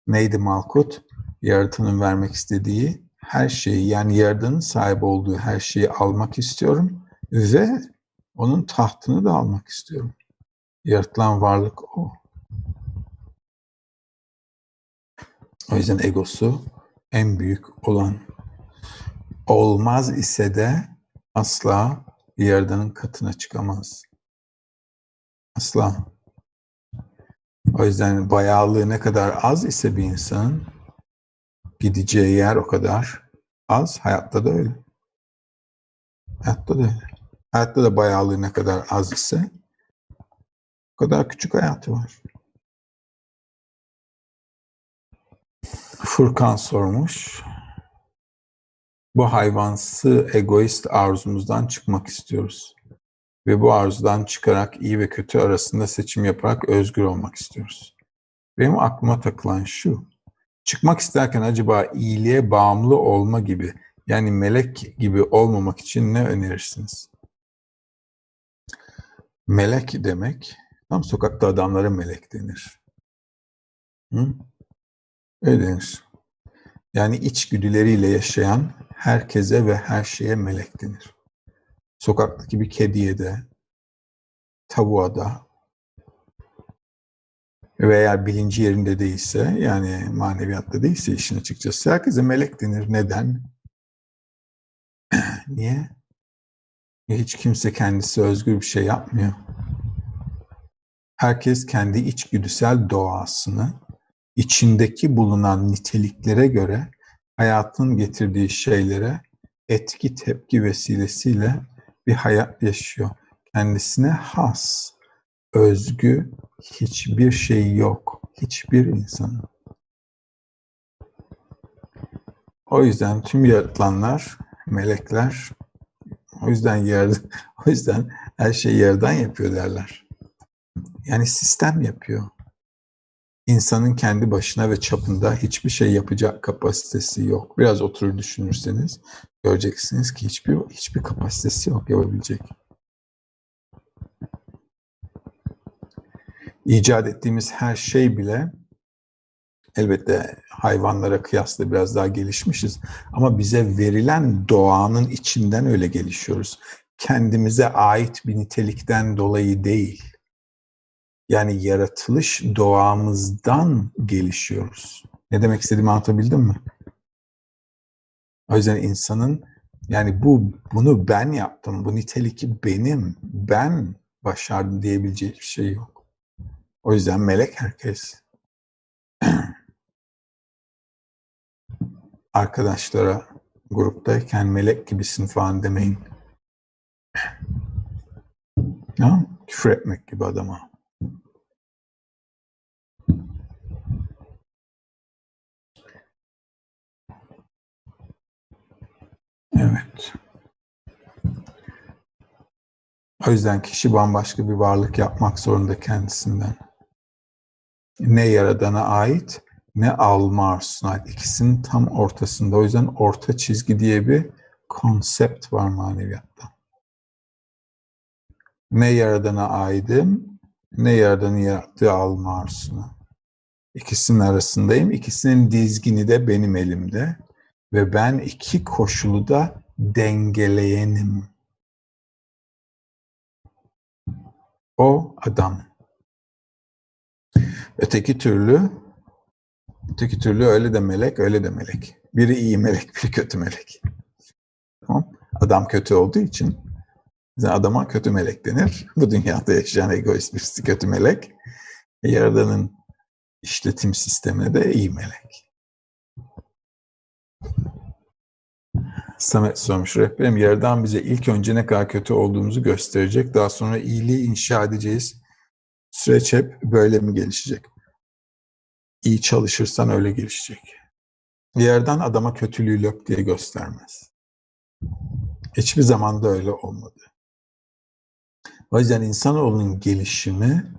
Neydi malkut? Yaratanın vermek istediği her şeyi yani Yaradan'ın sahip olduğu her şeyi almak istiyorum ve onun tahtını da almak istiyorum. Yaratılan varlık o. O yüzden egosu en büyük olan. Olmaz ise de asla Yaradan'ın katına çıkamaz. Asla. O yüzden bayağılığı ne kadar az ise bir insanın gideceği yer o kadar az. Hayatta da öyle. Hayatta da öyle. Hayatta da bayağılığı ne kadar az ise o kadar küçük hayatı var. Furkan sormuş. Bu hayvansı egoist arzumuzdan çıkmak istiyoruz. Ve bu arzudan çıkarak iyi ve kötü arasında seçim yaparak özgür olmak istiyoruz. Benim aklıma takılan şu. Çıkmak isterken acaba iyiliğe bağımlı olma gibi yani melek gibi olmamak için ne önerirsiniz? Melek demek, tam sokakta adamlara melek denir. Hı? Öyle denir. Yani içgüdüleriyle yaşayan herkese ve her şeye melek denir. Sokaktaki bir kediye de, tavuğa da ve eğer bilinci yerinde değilse yani maneviyatta değilse işin açıkçası herkese melek denir. Neden? Niye? Hiç kimse kendisi özgür bir şey yapmıyor. Herkes kendi içgüdüsel doğasını içindeki bulunan niteliklere göre hayatın getirdiği şeylere etki tepki vesilesiyle bir hayat yaşıyor. Kendisine has, özgü hiçbir şey yok. Hiçbir insanın. O yüzden tüm yaratılanlar, melekler, o yüzden yer, o yüzden her şeyi yerden yapıyor derler. Yani sistem yapıyor. İnsanın kendi başına ve çapında hiçbir şey yapacak kapasitesi yok. Biraz oturur düşünürseniz göreceksiniz ki hiçbir hiçbir kapasitesi yok yapabilecek. İcat ettiğimiz her şey bile elbette hayvanlara kıyasla biraz daha gelişmişiz ama bize verilen doğanın içinden öyle gelişiyoruz. Kendimize ait bir nitelikten dolayı değil. Yani yaratılış doğamızdan gelişiyoruz. Ne demek istediğimi anlatabildim mi? O yüzden insanın yani bu bunu ben yaptım, bu nitelik benim, ben başardım diyebileceği bir şey yok. O yüzden melek herkes. Arkadaşlara gruptayken melek gibisin falan demeyin. Ya, küfür etmek gibi adama. Evet. O yüzden kişi bambaşka bir varlık yapmak zorunda kendisinden. Ne yaradana ait ne alma arzusuna ait. İkisinin tam ortasında. O yüzden orta çizgi diye bir konsept var maneviyatta. Ne yaradana aidim ne yaradanın yarattığı alma arzusuna. İkisinin arasındayım. İkisinin dizgini de benim elimde. Ve ben iki koşulu da dengeleyenim. O adam. Öteki türlü öteki türlü öyle de melek, öyle de melek. Biri iyi melek, biri kötü melek. Tamam. Adam kötü olduğu için adama kötü melek denir. Bu dünyada yaşayan egoist birisi kötü melek. Yaradanın işletim sistemine de iyi melek. Samet sormuş. Rehberim yerden bize ilk önce ne kadar kötü olduğumuzu gösterecek. Daha sonra iyiliği inşa edeceğiz. Süreç hep böyle mi gelişecek? İyi çalışırsan öyle gelişecek. Yerden adama kötülüğü löp diye göstermez. Hiçbir zaman da öyle olmadı. O yüzden insanoğlunun gelişimi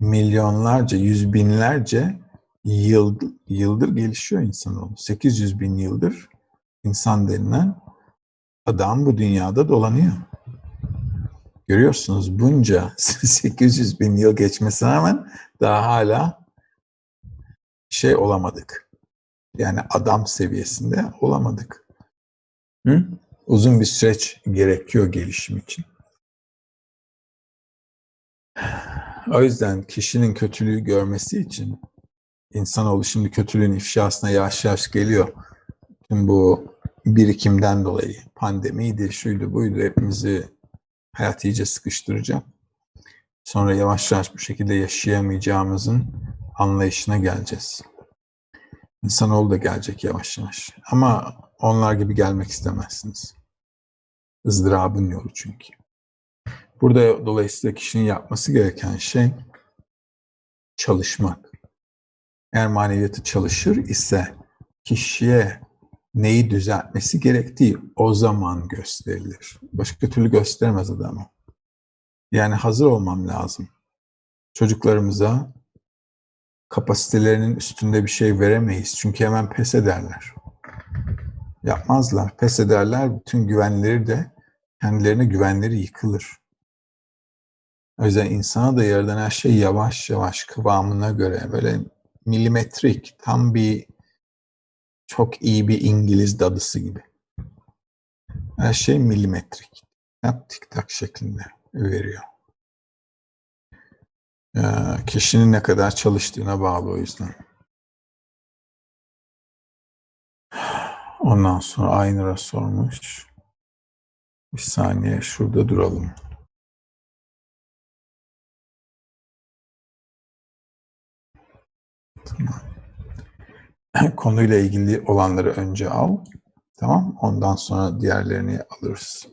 milyonlarca, yüz binlerce yıl, yıldır gelişiyor insanoğlu. 800 bin yıldır insan denilen adam bu dünyada dolanıyor. Görüyorsunuz bunca 800 bin yıl geçmesine rağmen daha hala şey olamadık. Yani adam seviyesinde olamadık. Hı? Uzun bir süreç gerekiyor gelişim için. O yüzden kişinin kötülüğü görmesi için insanoğlu şimdi kötülüğün ifşasına yavaş yavaş geliyor. Tüm bu birikimden dolayı pandemiydi, şuydu buydu hepimizi hayat iyice sıkıştıracak. Sonra yavaş yavaş bu şekilde yaşayamayacağımızın anlayışına geleceğiz. İnsanoğlu da gelecek yavaş yavaş. Ama onlar gibi gelmek istemezsiniz. ızdırabın yolu çünkü. Burada dolayısıyla kişinin yapması gereken şey çalışmak. Eğer maneviyatı çalışır ise kişiye neyi düzeltmesi gerektiği o zaman gösterilir. Başka türlü göstermez adamı. Yani hazır olmam lazım. Çocuklarımıza kapasitelerinin üstünde bir şey veremeyiz. Çünkü hemen pes ederler. Yapmazlar, pes ederler. Bütün güvenleri de kendilerine güvenleri yıkılır. O yüzden insana da yaradan her şey yavaş yavaş kıvamına göre böyle milimetrik tam bir çok iyi bir İngiliz dadısı gibi. Her şey milimetrik. Hep tik tak şeklinde veriyor. Ee, kişinin ne kadar çalıştığına bağlı o yüzden. Ondan sonra Aynur'a sormuş. Bir saniye şurada duralım. Tamam. Konuyla ilgili olanları önce al. Tamam. Ondan sonra diğerlerini alırız.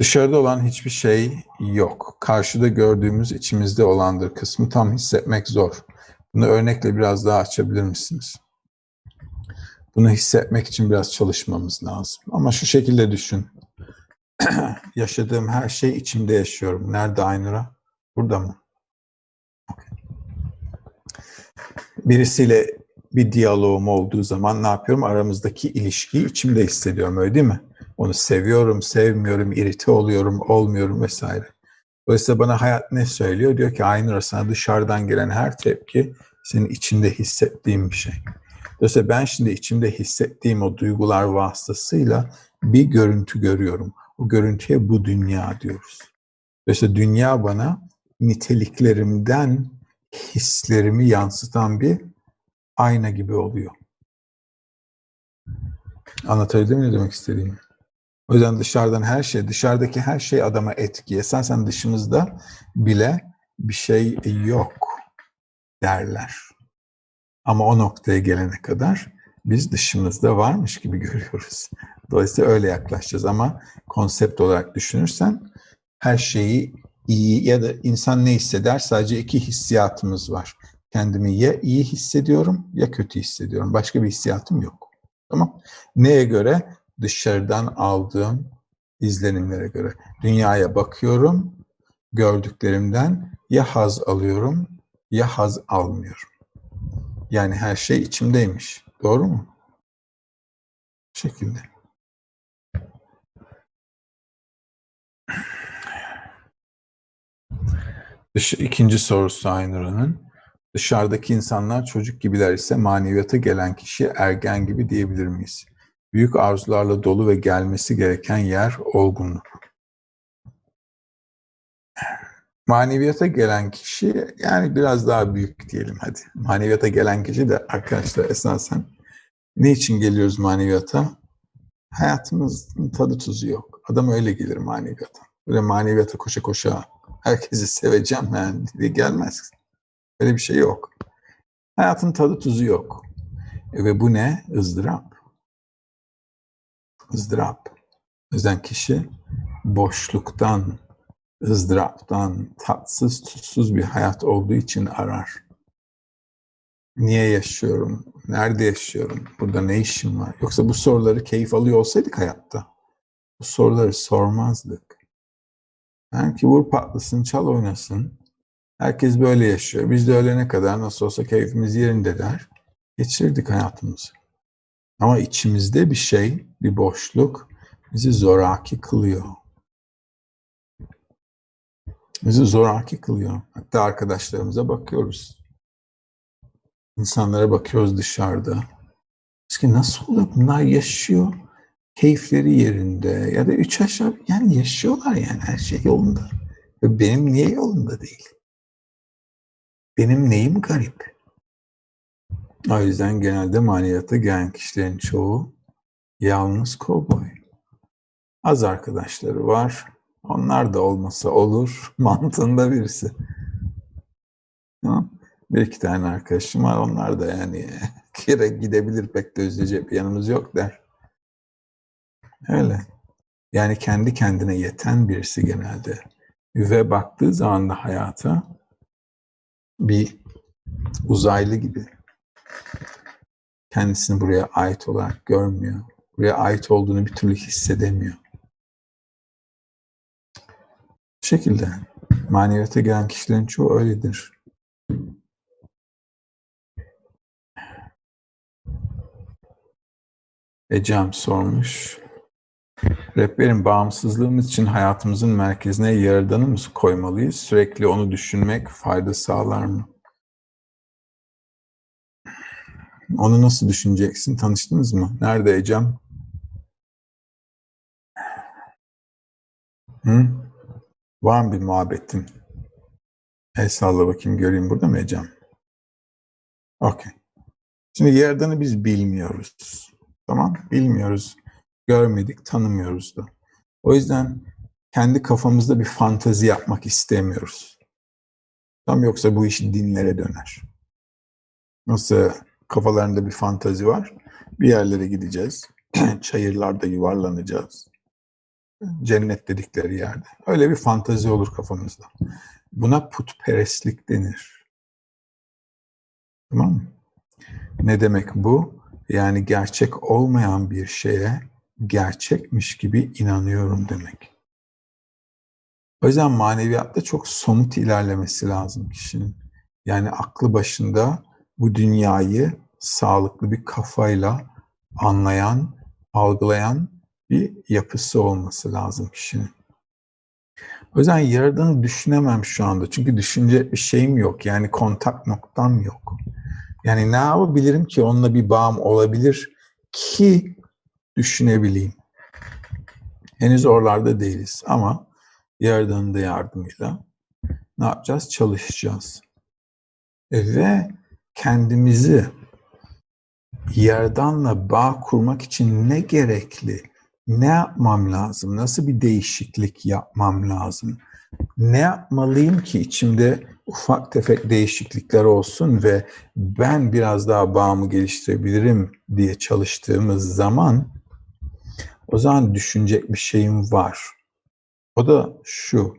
Dışarıda olan hiçbir şey yok. Karşıda gördüğümüz içimizde olandır kısmı tam hissetmek zor. Bunu örnekle biraz daha açabilir misiniz? Bunu hissetmek için biraz çalışmamız lazım. Ama şu şekilde düşün. Yaşadığım her şey içimde yaşıyorum. Nerede Aynur'a? Burada mı? birisiyle bir diyalogum olduğu zaman ne yapıyorum? Aramızdaki ilişkiyi içimde hissediyorum öyle değil mi? Onu seviyorum, sevmiyorum, irite oluyorum, olmuyorum vesaire. Dolayısıyla bana hayat ne söylüyor? Diyor ki Aynur sana dışarıdan gelen her tepki senin içinde hissettiğin bir şey. Dolayısıyla ben şimdi içimde hissettiğim o duygular vasıtasıyla bir görüntü görüyorum. O görüntüye bu dünya diyoruz. Dolayısıyla dünya bana niteliklerimden hislerimi yansıtan bir ayna gibi oluyor. Anlatabildim mi ne demek istediğimi? O yüzden dışarıdan her şey, dışarıdaki her şey adama etki. Esasen dışımızda bile bir şey yok derler. Ama o noktaya gelene kadar biz dışımızda varmış gibi görüyoruz. Dolayısıyla öyle yaklaşacağız ama konsept olarak düşünürsen her şeyi iyi ya da insan ne hisseder sadece iki hissiyatımız var. Kendimi ya iyi hissediyorum ya kötü hissediyorum. Başka bir hissiyatım yok. Tamam. Neye göre? Dışarıdan aldığım izlenimlere göre. Dünyaya bakıyorum, gördüklerimden ya haz alıyorum ya haz almıyorum. Yani her şey içimdeymiş. Doğru mu? Bu şekilde. Dış, ikinci sorusu Aynur'un. Dışarıdaki insanlar çocuk gibiler ise maneviyata gelen kişi ergen gibi diyebilir miyiz? Büyük arzularla dolu ve gelmesi gereken yer olgunluk. Maneviyata gelen kişi yani biraz daha büyük diyelim hadi. Maneviyata gelen kişi de arkadaşlar esasen ne için geliyoruz maneviyata? Hayatımızın tadı tuzu yok. Adam öyle gelir maneviyata. Böyle maneviyata koşa koşa herkesi seveceğim yani diye gelmez. Öyle bir şey yok. Hayatın tadı tuzu yok. E ve bu ne? ızdırap. ızdırap. O yüzden kişi boşluktan, ızdıraptan, tatsız, tutsuz bir hayat olduğu için arar. Niye yaşıyorum? Nerede yaşıyorum? Burada ne işim var? Yoksa bu soruları keyif alıyor olsaydık hayatta, bu soruları sormazdık. Yani ki vur patlasın, çal oynasın. Herkes böyle yaşıyor. Biz de ölene kadar nasıl olsa keyfimiz yerinde der. Geçirdik hayatımızı. Ama içimizde bir şey, bir boşluk bizi zoraki kılıyor. Bizi zoraki kılıyor. Hatta arkadaşlarımıza bakıyoruz. İnsanlara bakıyoruz dışarıda. Biz ki nasıl oluyor? Bunlar yaşıyor. Keyifleri yerinde. Ya da üç aşağı yani yaşıyorlar yani her şey yolunda. Ve benim niye yolunda değil? Benim neyim garip? O yüzden genelde maneviyata gelen kişilerin çoğu yalnız kovboy. Az arkadaşları var. Onlar da olmasa olur. Mantığında birisi. Bir iki tane arkadaşım var. Onlar da yani kire gidebilir pek de üzülecek bir yanımız yok der. Öyle. Yani kendi kendine yeten birisi genelde. Ve baktığı zaman da hayata bir uzaylı gibi kendisini buraya ait olarak görmüyor. Buraya ait olduğunu bir türlü hissedemiyor. Bu şekilde maneviyata gelen kişilerin çoğu öyledir. Ecem sormuş. Rehberin bağımsızlığımız için hayatımızın merkezine yaradanı mı koymalıyız? Sürekli onu düşünmek fayda sağlar mı? Onu nasıl düşüneceksin? Tanıştınız mı? Nerede Ecem? Hı? Var mı bir muhabbetin? El salla bakayım göreyim burada mı Ecem? Okey. Şimdi yaradanı biz bilmiyoruz. Tamam? Bilmiyoruz görmedik, tanımıyoruz da. O yüzden kendi kafamızda bir fantazi yapmak istemiyoruz. Tam yoksa bu iş dinlere döner. Nasıl kafalarında bir fantazi var. Bir yerlere gideceğiz. Çayırlarda yuvarlanacağız. Cennet dedikleri yerde. Öyle bir fantazi olur kafamızda. Buna putperestlik denir. Tamam mı? Ne demek bu? Yani gerçek olmayan bir şeye gerçekmiş gibi inanıyorum demek. O yüzden maneviyatta çok somut ilerlemesi lazım kişinin. Yani aklı başında bu dünyayı sağlıklı bir kafayla anlayan, algılayan bir yapısı olması lazım kişinin. O yüzden Yaradan'ı düşünemem şu anda. Çünkü düşünce bir şeyim yok. Yani kontak noktam yok. Yani ne yapabilirim ki onunla bir bağım olabilir ki düşünebileyim. Henüz oralarda değiliz ama Yaradan'ın da yardımıyla ne yapacağız? Çalışacağız. E, ve kendimizi Yaradan'la bağ kurmak için ne gerekli? Ne yapmam lazım? Nasıl bir değişiklik yapmam lazım? Ne yapmalıyım ki içimde ufak tefek değişiklikler olsun ve ben biraz daha bağımı geliştirebilirim diye çalıştığımız zaman o zaman düşünecek bir şeyim var. O da şu,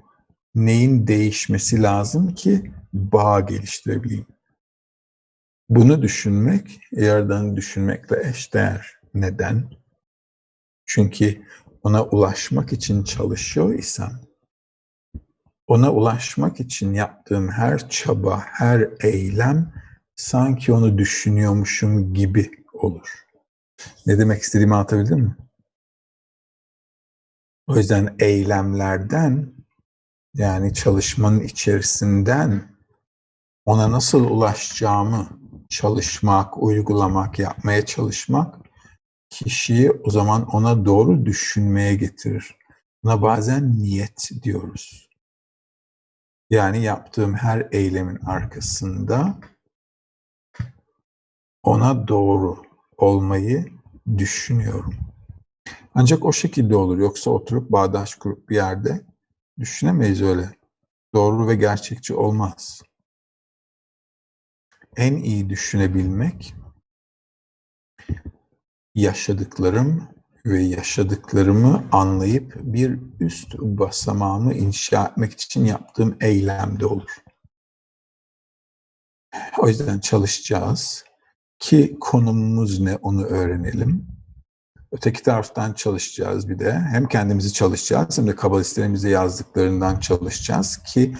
neyin değişmesi lazım ki bağ geliştirebileyim? Bunu düşünmek, yerden düşünmekle eşdeğer. Neden? Çünkü ona ulaşmak için çalışıyor isem, ona ulaşmak için yaptığım her çaba, her eylem sanki onu düşünüyormuşum gibi olur. Ne demek istediğimi anlatabildim mi? O yüzden eylemlerden yani çalışmanın içerisinden ona nasıl ulaşacağımı çalışmak, uygulamak, yapmaya çalışmak kişiyi o zaman ona doğru düşünmeye getirir. Buna bazen niyet diyoruz. Yani yaptığım her eylemin arkasında ona doğru olmayı düşünüyorum. Ancak o şekilde olur. Yoksa oturup bağdaş kurup bir yerde düşünemeyiz öyle. Doğru ve gerçekçi olmaz. En iyi düşünebilmek yaşadıklarım ve yaşadıklarımı anlayıp bir üst basamağımı inşa etmek için yaptığım eylemde olur. O yüzden çalışacağız ki konumumuz ne onu öğrenelim. Öteki taraftan çalışacağız bir de. Hem kendimizi çalışacağız hem de kabalistlerimize yazdıklarından çalışacağız ki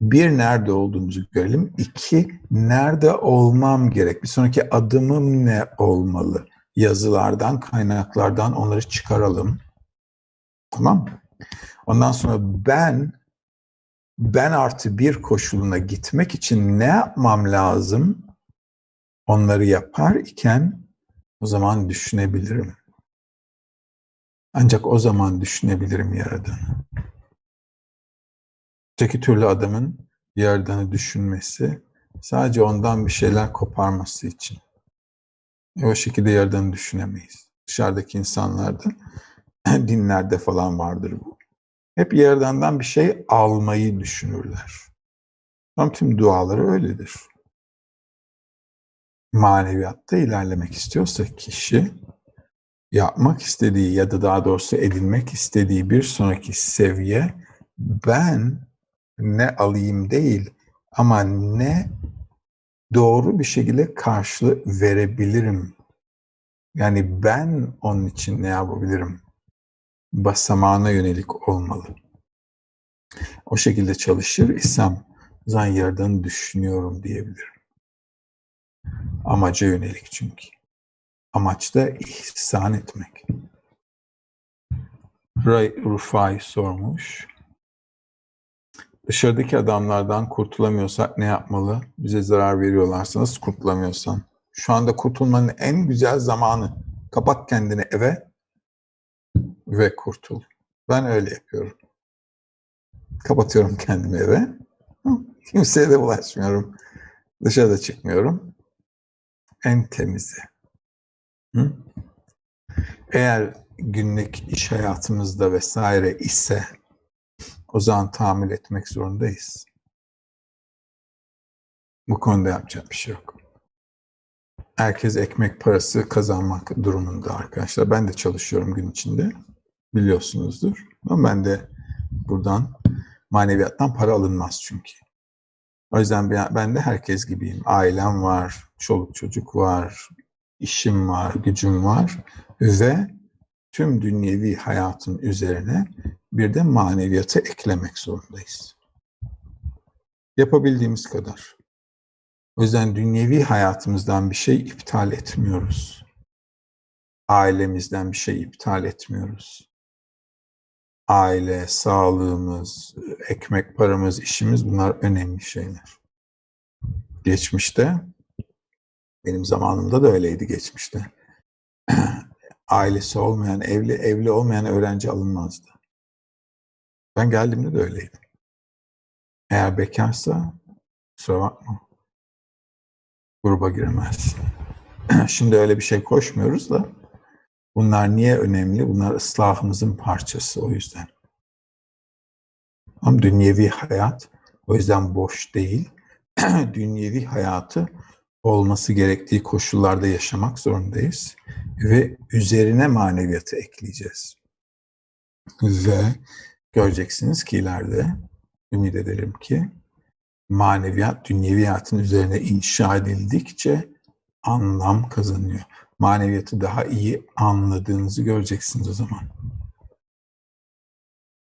bir nerede olduğumuzu görelim. İki nerede olmam gerek. Bir sonraki adımım ne olmalı? Yazılardan, kaynaklardan onları çıkaralım. Tamam Ondan sonra ben ben artı bir koşuluna gitmek için ne yapmam lazım? Onları yapar iken o zaman düşünebilirim. Ancak o zaman düşünebilirim Yaradan'ı. Öteki türlü adamın Yaradan'ı düşünmesi sadece ondan bir şeyler koparması için. E o şekilde Yaradan'ı düşünemeyiz. Dışarıdaki insanlarda, dinlerde falan vardır bu. Hep Yaradan'dan bir şey almayı düşünürler. Ama tüm duaları öyledir maneviyatta ilerlemek istiyorsa kişi yapmak istediği ya da daha doğrusu edinmek istediği bir sonraki seviye ben ne alayım değil ama ne doğru bir şekilde karşılığı verebilirim. Yani ben onun için ne yapabilirim? Basamağına yönelik olmalı. O şekilde çalışır isem zan yerden düşünüyorum diyebilirim. Amaca yönelik çünkü. Amaç da ihsan etmek. Ray Rufai sormuş. Dışarıdaki adamlardan kurtulamıyorsak ne yapmalı? Bize zarar veriyorlarsa nasıl kurtulamıyorsan? Şu anda kurtulmanın en güzel zamanı. Kapat kendini eve ve kurtul. Ben öyle yapıyorum. Kapatıyorum kendimi eve. Kimseye de bulaşmıyorum. Dışarıda çıkmıyorum en temizi. Hı? Eğer günlük iş hayatımızda vesaire ise o zaman tahammül etmek zorundayız. Bu konuda yapacak bir şey yok. Herkes ekmek parası kazanmak durumunda arkadaşlar. Ben de çalışıyorum gün içinde. Biliyorsunuzdur. Ama ben de buradan maneviyattan para alınmaz çünkü. O yüzden ben de herkes gibiyim. Ailem var, çoluk çocuk var, işim var, gücüm var ve tüm dünyevi hayatın üzerine bir de maneviyatı eklemek zorundayız. Yapabildiğimiz kadar. O yüzden dünyevi hayatımızdan bir şey iptal etmiyoruz. Ailemizden bir şey iptal etmiyoruz. Aile, sağlığımız, ekmek paramız, işimiz bunlar önemli şeyler. Geçmişte, benim zamanımda da öyleydi geçmişte. Ailesi olmayan, evli evli olmayan öğrenci alınmazdı. Ben geldiğimde de öyleydi. Eğer bekarsa kusura bakma gruba giremez. Şimdi öyle bir şey koşmuyoruz da bunlar niye önemli? Bunlar ıslahımızın parçası o yüzden. Ama dünyevi hayat o yüzden boş değil. dünyevi hayatı olması gerektiği koşullarda yaşamak zorundayız ve üzerine maneviyatı ekleyeceğiz. Ve göreceksiniz ki ileride ümit ederim ki maneviyat dünyevi hayatın üzerine inşa edildikçe anlam kazanıyor. Maneviyatı daha iyi anladığınızı göreceksiniz o zaman.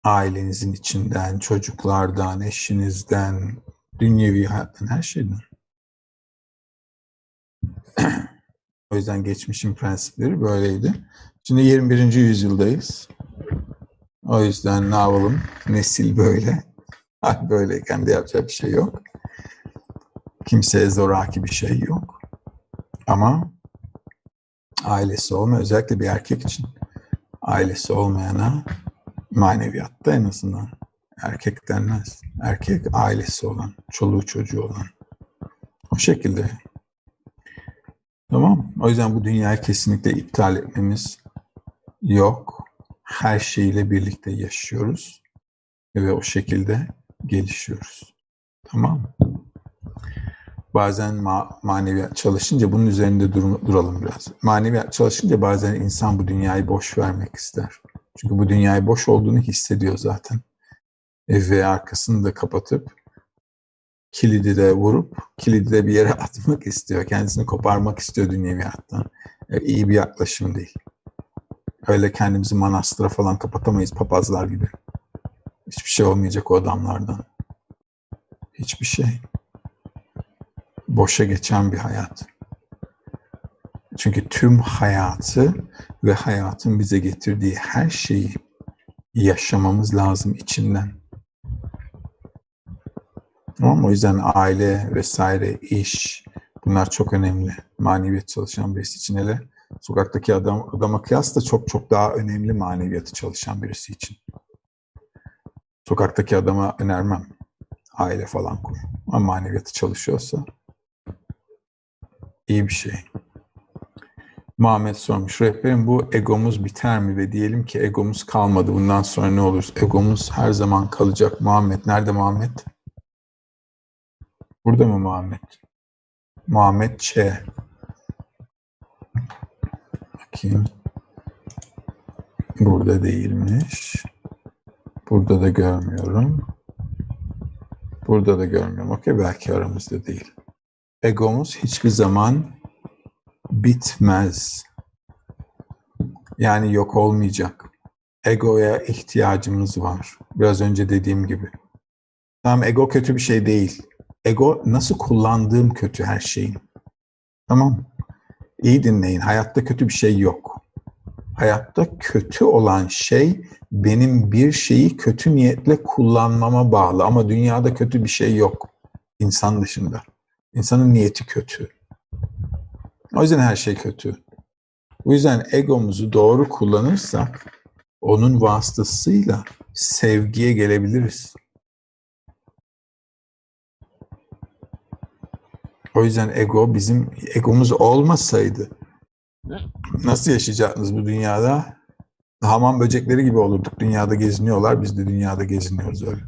Ailenizin içinden, çocuklardan, eşinizden, dünyevi hayattan, her şeyden. O yüzden geçmişin prensipleri böyleydi. Şimdi 21. yüzyıldayız. O yüzden ne yapalım? Nesil böyle. Hal böyleyken de yapacak bir şey yok. Kimseye zoraki bir şey yok. Ama ailesi olmayan, özellikle bir erkek için ailesi olmayana maneviyatta en azından erkek denmez. Erkek ailesi olan, çoluğu çocuğu olan. O şekilde. Tamam. O yüzden bu dünyayı kesinlikle iptal etmemiz yok. Her şeyle birlikte yaşıyoruz. Ve o şekilde gelişiyoruz. Tamam? Bazen ma- maneviyat çalışınca bunun üzerinde dur- duralım biraz. Maneviyat çalışınca bazen insan bu dünyayı boş vermek ister. Çünkü bu dünyayı boş olduğunu hissediyor zaten. Ve arkasını da kapatıp kilidi de vurup kilidi de bir yere atmak istiyor. Kendisini koparmak istiyor dünyevi hayattan. E, iyi bir yaklaşım değil. Öyle kendimizi manastıra falan kapatamayız papazlar gibi. Hiçbir şey olmayacak o adamlardan. Hiçbir şey. Boşa geçen bir hayat. Çünkü tüm hayatı ve hayatın bize getirdiği her şeyi yaşamamız lazım içinden. Tamam O yüzden aile vesaire, iş bunlar çok önemli. Maneviyat çalışan birisi için hele sokaktaki adam adama kıyasla çok çok daha önemli maneviyatı çalışan birisi için. Sokaktaki adama önermem. Aile falan kur. Ama maneviyatı çalışıyorsa iyi bir şey. Muhammed sormuş. Rehberim bu egomuz biter mi? Ve diyelim ki egomuz kalmadı. Bundan sonra ne olur? Egomuz her zaman kalacak. Muhammed. Nerede Muhammed? Burada mı Muhammed? Muhammed Ç. Bakayım. Burada değilmiş. Burada da görmüyorum. Burada da görmüyorum. Okey belki aramızda değil. Egomuz hiçbir zaman bitmez. Yani yok olmayacak. Egoya ihtiyacımız var. Biraz önce dediğim gibi. Tamam ego kötü bir şey değil. Ego nasıl kullandığım kötü her şeyin. Tamam. İyi dinleyin. Hayatta kötü bir şey yok. Hayatta kötü olan şey benim bir şeyi kötü niyetle kullanmama bağlı. Ama dünyada kötü bir şey yok. insan dışında. İnsanın niyeti kötü. O yüzden her şey kötü. O yüzden egomuzu doğru kullanırsak onun vasıtasıyla sevgiye gelebiliriz. O yüzden ego bizim egomuz olmasaydı nasıl yaşayacaksınız bu dünyada? Hamam böcekleri gibi olurduk. Dünyada geziniyorlar, biz de dünyada geziniyoruz öyle.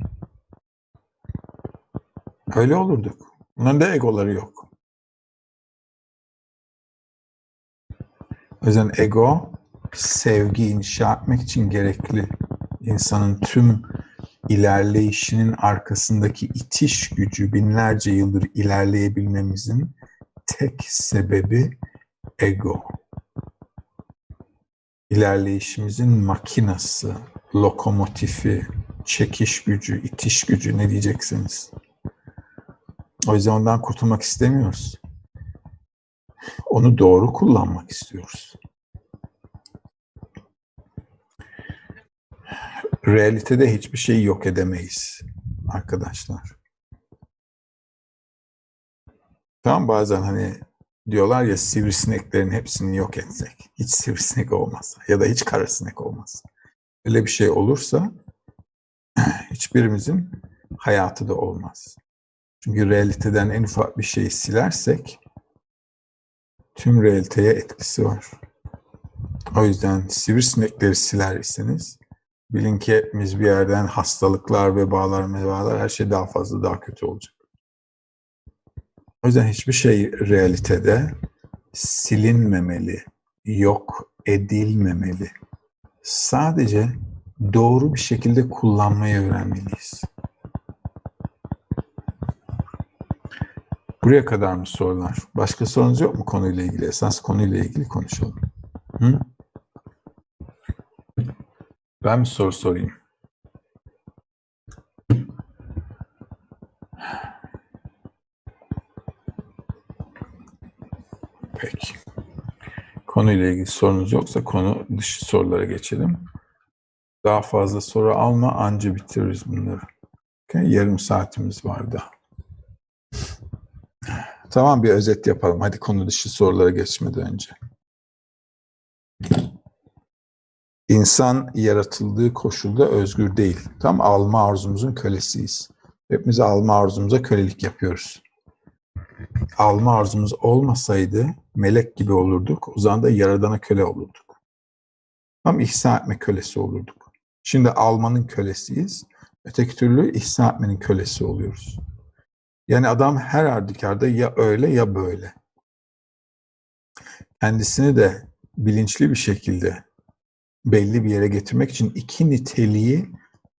Öyle olurduk. Bunların da egoları yok. O yüzden ego sevgi inşa etmek için gerekli. İnsanın tüm ilerleyişinin arkasındaki itiş gücü binlerce yıldır ilerleyebilmemizin tek sebebi ego. İlerleyişimizin makinası, lokomotifi, çekiş gücü, itiş gücü ne diyeceksiniz? O yüzden ondan kurtulmak istemiyoruz. Onu doğru kullanmak istiyoruz. Realitede hiçbir şeyi yok edemeyiz arkadaşlar. Tamam bazen hani diyorlar ya sivrisineklerin hepsini yok etsek. Hiç sivrisinek olmazsa ya da hiç karasinek olmazsa. Öyle bir şey olursa hiçbirimizin hayatı da olmaz. Çünkü realiteden en ufak bir şeyi silersek tüm realiteye etkisi var. O yüzden sivrisinekleri siler iseniz bilin ki hepimiz bir yerden hastalıklar, vebalar, mevalar her şey daha fazla daha kötü olacak. O yüzden hiçbir şey realitede silinmemeli, yok edilmemeli. Sadece doğru bir şekilde kullanmayı öğrenmeliyiz. Buraya kadar mı sorular? Başka sorunuz yok mu konuyla ilgili? Esas konuyla ilgili konuşalım. Hı? Ben mi soru sorayım? Peki. Konuyla ilgili sorunuz yoksa konu dışı sorulara geçelim. Daha fazla soru alma anca bitiririz bunları. Okay, yarım saatimiz var daha. Tamam bir özet yapalım. Hadi konu dışı sorulara geçmeden önce. İnsan yaratıldığı koşulda özgür değil. Tam alma arzumuzun kölesiyiz. Hepimiz alma arzumuza kölelik yapıyoruz. Alma arzumuz olmasaydı melek gibi olurduk. O zaman da yaradana köle olurduk. Tam ihsan etme kölesi olurduk. Şimdi almanın kölesiyiz. Öteki türlü ihsan etmenin kölesi oluyoruz. Yani adam her halükarda ya öyle ya böyle. Kendisini de bilinçli bir şekilde belli bir yere getirmek için iki niteliği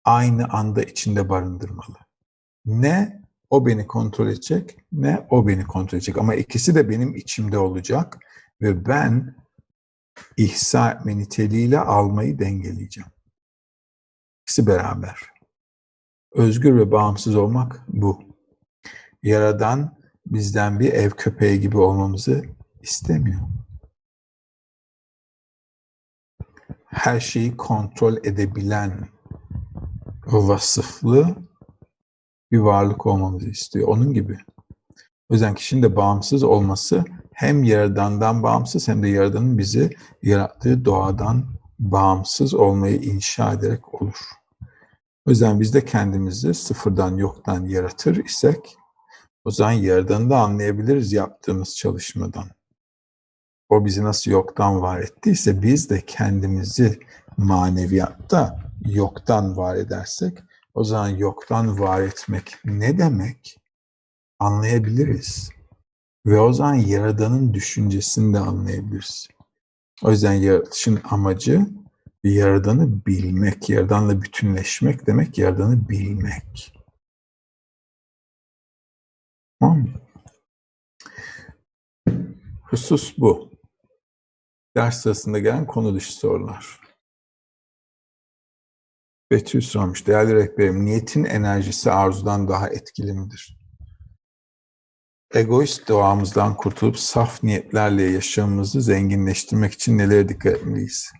aynı anda içinde barındırmalı. Ne o beni kontrol edecek ne o beni kontrol edecek. Ama ikisi de benim içimde olacak ve ben ihsa etme niteliğiyle almayı dengeleyeceğim. İkisi beraber. Özgür ve bağımsız olmak bu. Yaradan bizden bir ev köpeği gibi olmamızı istemiyor. Her şeyi kontrol edebilen vasıflı bir varlık olmamızı istiyor. Onun gibi. O yüzden kişinin de bağımsız olması hem Yaradan'dan bağımsız hem de Yaradan'ın bizi yarattığı doğadan bağımsız olmayı inşa ederek olur. O yüzden biz de kendimizi sıfırdan yoktan yaratır isek o zaman Yaradan'ı da anlayabiliriz yaptığımız çalışmadan. O bizi nasıl yoktan var ettiyse biz de kendimizi maneviyatta yoktan var edersek o zaman yoktan var etmek ne demek anlayabiliriz. Ve o zaman Yaradan'ın düşüncesini de anlayabiliriz. O yüzden yaratışın amacı Yaradan'ı bilmek, Yaradan'la bütünleşmek demek Yaradan'ı bilmek. Tamam mı? Husus bu. Ders sırasında gelen konu dışı sorular. Betül sormuş. Değerli rehberim, niyetin enerjisi arzudan daha etkili midir? Egoist doğamızdan kurtulup saf niyetlerle yaşamımızı zenginleştirmek için nelere dikkat etmeliyiz?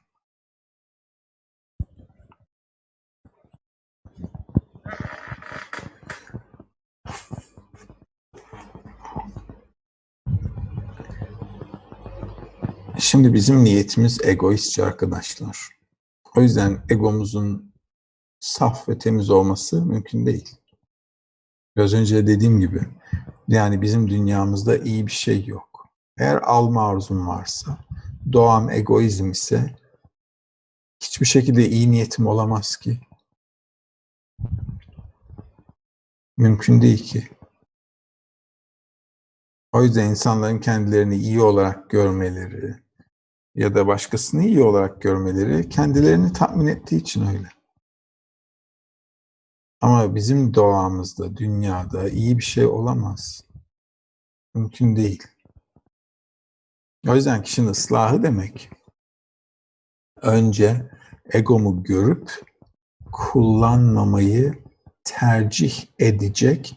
Şimdi bizim niyetimiz egoistçe arkadaşlar. O yüzden egomuzun saf ve temiz olması mümkün değil. Biraz önce dediğim gibi yani bizim dünyamızda iyi bir şey yok. Eğer alma arzum varsa, doğam egoizm ise hiçbir şekilde iyi niyetim olamaz ki. Mümkün değil ki. O yüzden insanların kendilerini iyi olarak görmeleri ya da başkasını iyi olarak görmeleri kendilerini tatmin ettiği için öyle. Ama bizim doğamızda, dünyada iyi bir şey olamaz. Mümkün değil. O yüzden kişinin ıslahı demek önce egomu görüp kullanmamayı tercih edecek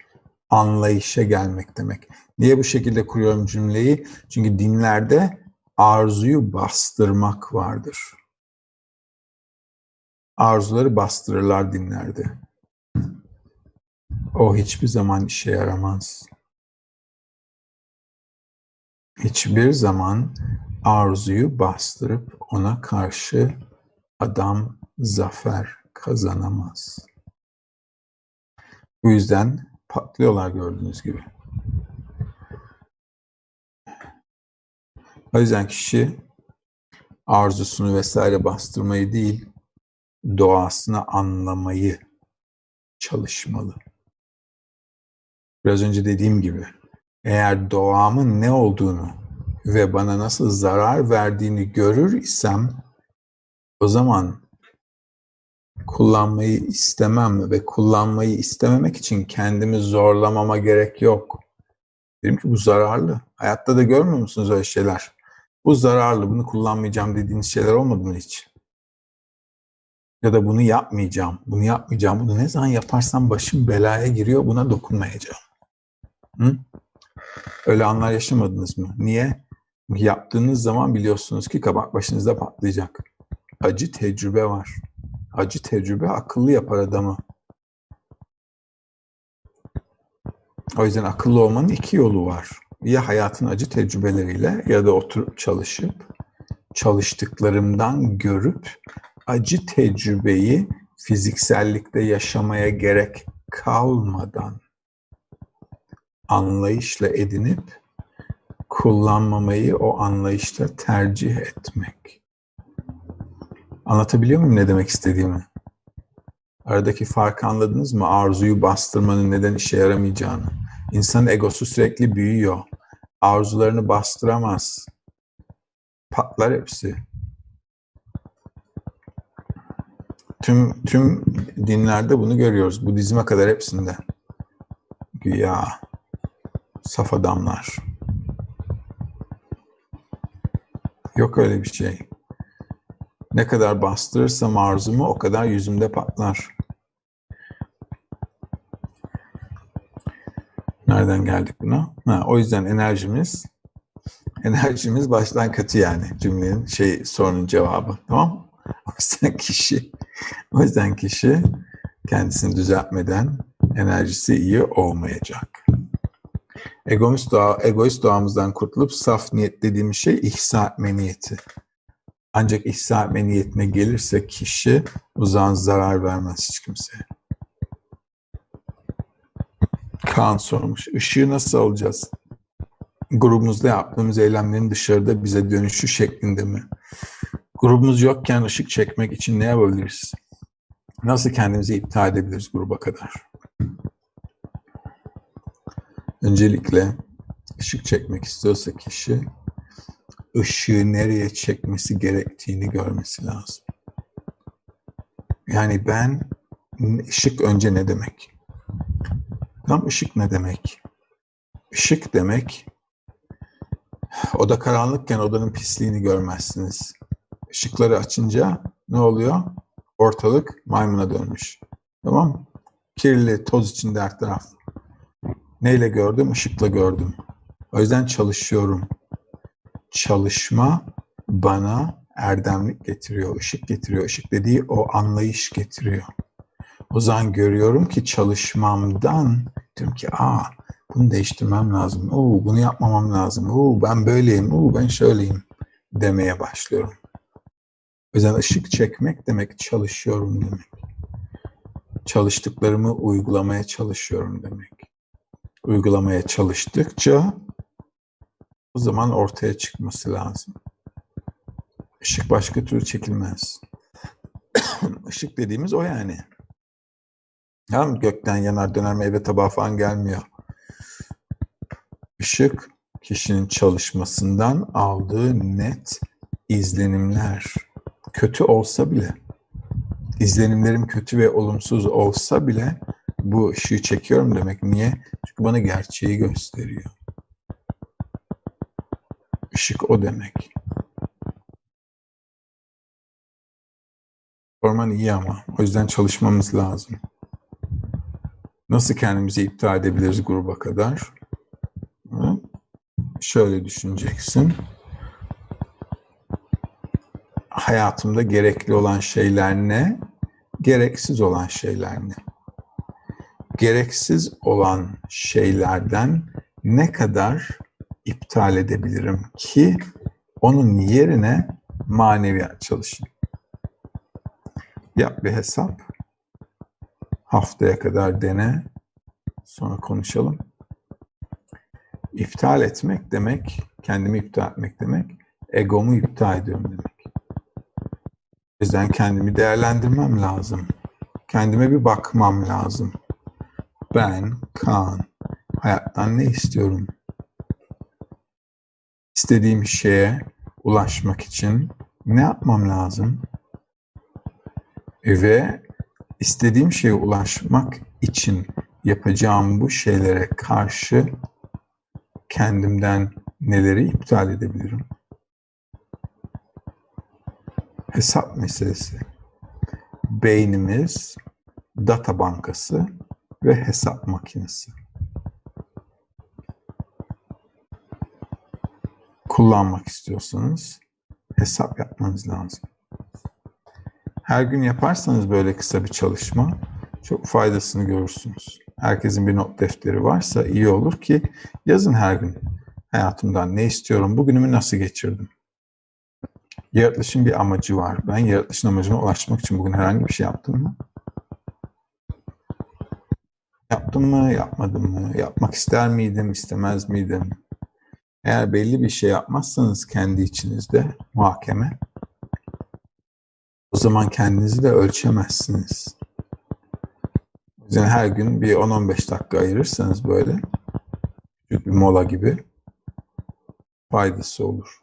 anlayışa gelmek demek. Niye bu şekilde kuruyorum cümleyi? Çünkü dinlerde arzuyu bastırmak vardır. Arzuları bastırırlar dinlerde. O hiçbir zaman işe yaramaz. Hiçbir zaman arzuyu bastırıp ona karşı adam zafer kazanamaz. Bu yüzden patlıyorlar gördüğünüz gibi. O yüzden kişi arzusunu vesaire bastırmayı değil, doğasını anlamayı çalışmalı. Biraz önce dediğim gibi, eğer doğamın ne olduğunu ve bana nasıl zarar verdiğini görür isem, o zaman kullanmayı istemem ve kullanmayı istememek için kendimi zorlamama gerek yok. Dedim ki bu zararlı. Hayatta da görmüyor musunuz öyle şeyler? Bu zararlı, bunu kullanmayacağım dediğiniz şeyler olmadı mı hiç? Ya da bunu yapmayacağım, bunu yapmayacağım, bunu ne zaman yaparsam başım belaya giriyor, buna dokunmayacağım. Hı? Öyle anlar yaşamadınız mı? Niye? Yaptığınız zaman biliyorsunuz ki kabak başınızda patlayacak. Acı tecrübe var. Acı tecrübe akıllı yapar adamı. O yüzden akıllı olmanın iki yolu var. Ya hayatın acı tecrübeleriyle ya da oturup çalışıp çalıştıklarımdan görüp acı tecrübeyi fiziksellikte yaşamaya gerek kalmadan anlayışla edinip kullanmamayı o anlayışla tercih etmek. Anlatabiliyor muyum ne demek istediğimi? Aradaki farkı anladınız mı? Arzuyu bastırmanın neden işe yaramayacağını. İnsanın egosu sürekli büyüyor. Arzularını bastıramaz. Patlar hepsi. Tüm tüm dinlerde bunu görüyoruz. Budizme kadar hepsinde. Güya saf adamlar. Yok öyle bir şey. Ne kadar bastırırsam arzumu o kadar yüzümde patlar. Nereden geldik buna? Ha, o yüzden enerjimiz enerjimiz baştan kötü yani cümlenin şey sorunun cevabı. Tamam? O yüzden kişi o yüzden kişi kendisini düzeltmeden enerjisi iyi olmayacak. Egoist, doğa, egoist doğamızdan kurtulup saf niyet dediğimiz şey ihsa etme niyeti. Ancak ihsa etme niyetine gelirse kişi o zaman zarar vermez hiç kimseye. Kaan sormuş. Işığı nasıl alacağız? Grubumuzda yaptığımız eylemlerin dışarıda bize dönüşü şeklinde mi? Grubumuz yokken ışık çekmek için ne yapabiliriz? Nasıl kendimizi iptal edebiliriz gruba kadar? Öncelikle ışık çekmek istiyorsa kişi ışığı nereye çekmesi gerektiğini görmesi lazım. Yani ben ışık önce ne demek? Tam ışık ne demek? Işık demek oda karanlıkken odanın pisliğini görmezsiniz. Işıkları açınca ne oluyor? Ortalık maymuna dönmüş. Tamam Kirli, toz içinde her taraf. Neyle gördüm? Işıkla gördüm. O yüzden çalışıyorum. Çalışma bana erdemlik getiriyor, ışık getiriyor. Işık dediği o anlayış getiriyor. O görüyorum ki çalışmamdan diyorum ki aa bunu değiştirmem lazım. Oo, bunu yapmamam lazım. Oo, ben böyleyim. Oo, ben şöyleyim demeye başlıyorum. O ışık çekmek demek çalışıyorum demek. Çalıştıklarımı uygulamaya çalışıyorum demek. Uygulamaya çalıştıkça o zaman ortaya çıkması lazım. Işık başka türlü çekilmez. Işık dediğimiz o yani. Tamam Gökten yanar döner meyve tabağı falan gelmiyor. Işık kişinin çalışmasından aldığı net izlenimler. Kötü olsa bile, izlenimlerim kötü ve olumsuz olsa bile bu ışığı çekiyorum demek. Niye? Çünkü bana gerçeği gösteriyor. Işık o demek. Orman iyi ama. O yüzden çalışmamız lazım. Nasıl kendimizi iptal edebiliriz gruba kadar? Şöyle düşüneceksin. Hayatımda gerekli olan şeyler ne? Gereksiz olan şeyler ne? Gereksiz olan şeylerden ne kadar iptal edebilirim ki onun yerine maneviyat çalışayım. Yap bir hesap. Haftaya kadar dene. Sonra konuşalım. İptal etmek demek, kendimi iptal etmek demek, egomu iptal ediyorum demek. O yüzden kendimi değerlendirmem lazım. Kendime bir bakmam lazım. Ben, Kaan, hayattan ne istiyorum? İstediğim şeye ulaşmak için ne yapmam lazım? Ve istediğim şeye ulaşmak için yapacağım bu şeylere karşı kendimden neleri iptal edebilirim? Hesap meselesi. Beynimiz data bankası ve hesap makinesi. Kullanmak istiyorsanız hesap yapmanız lazım. Her gün yaparsanız böyle kısa bir çalışma çok faydasını görürsünüz. Herkesin bir not defteri varsa iyi olur ki yazın her gün. Hayatımdan ne istiyorum, bugünümü nasıl geçirdim? Yaratılışın bir amacı var. Ben yaratılışın amacına ulaşmak için bugün herhangi bir şey yaptım mı? Yaptım mı, yapmadım mı? Yapmak ister miydim, istemez miydim? Eğer belli bir şey yapmazsanız kendi içinizde muhakeme, o zaman kendinizi de ölçemezsiniz. O yüzden her gün bir 10-15 dakika ayırırsanız böyle küçük bir mola gibi faydası olur.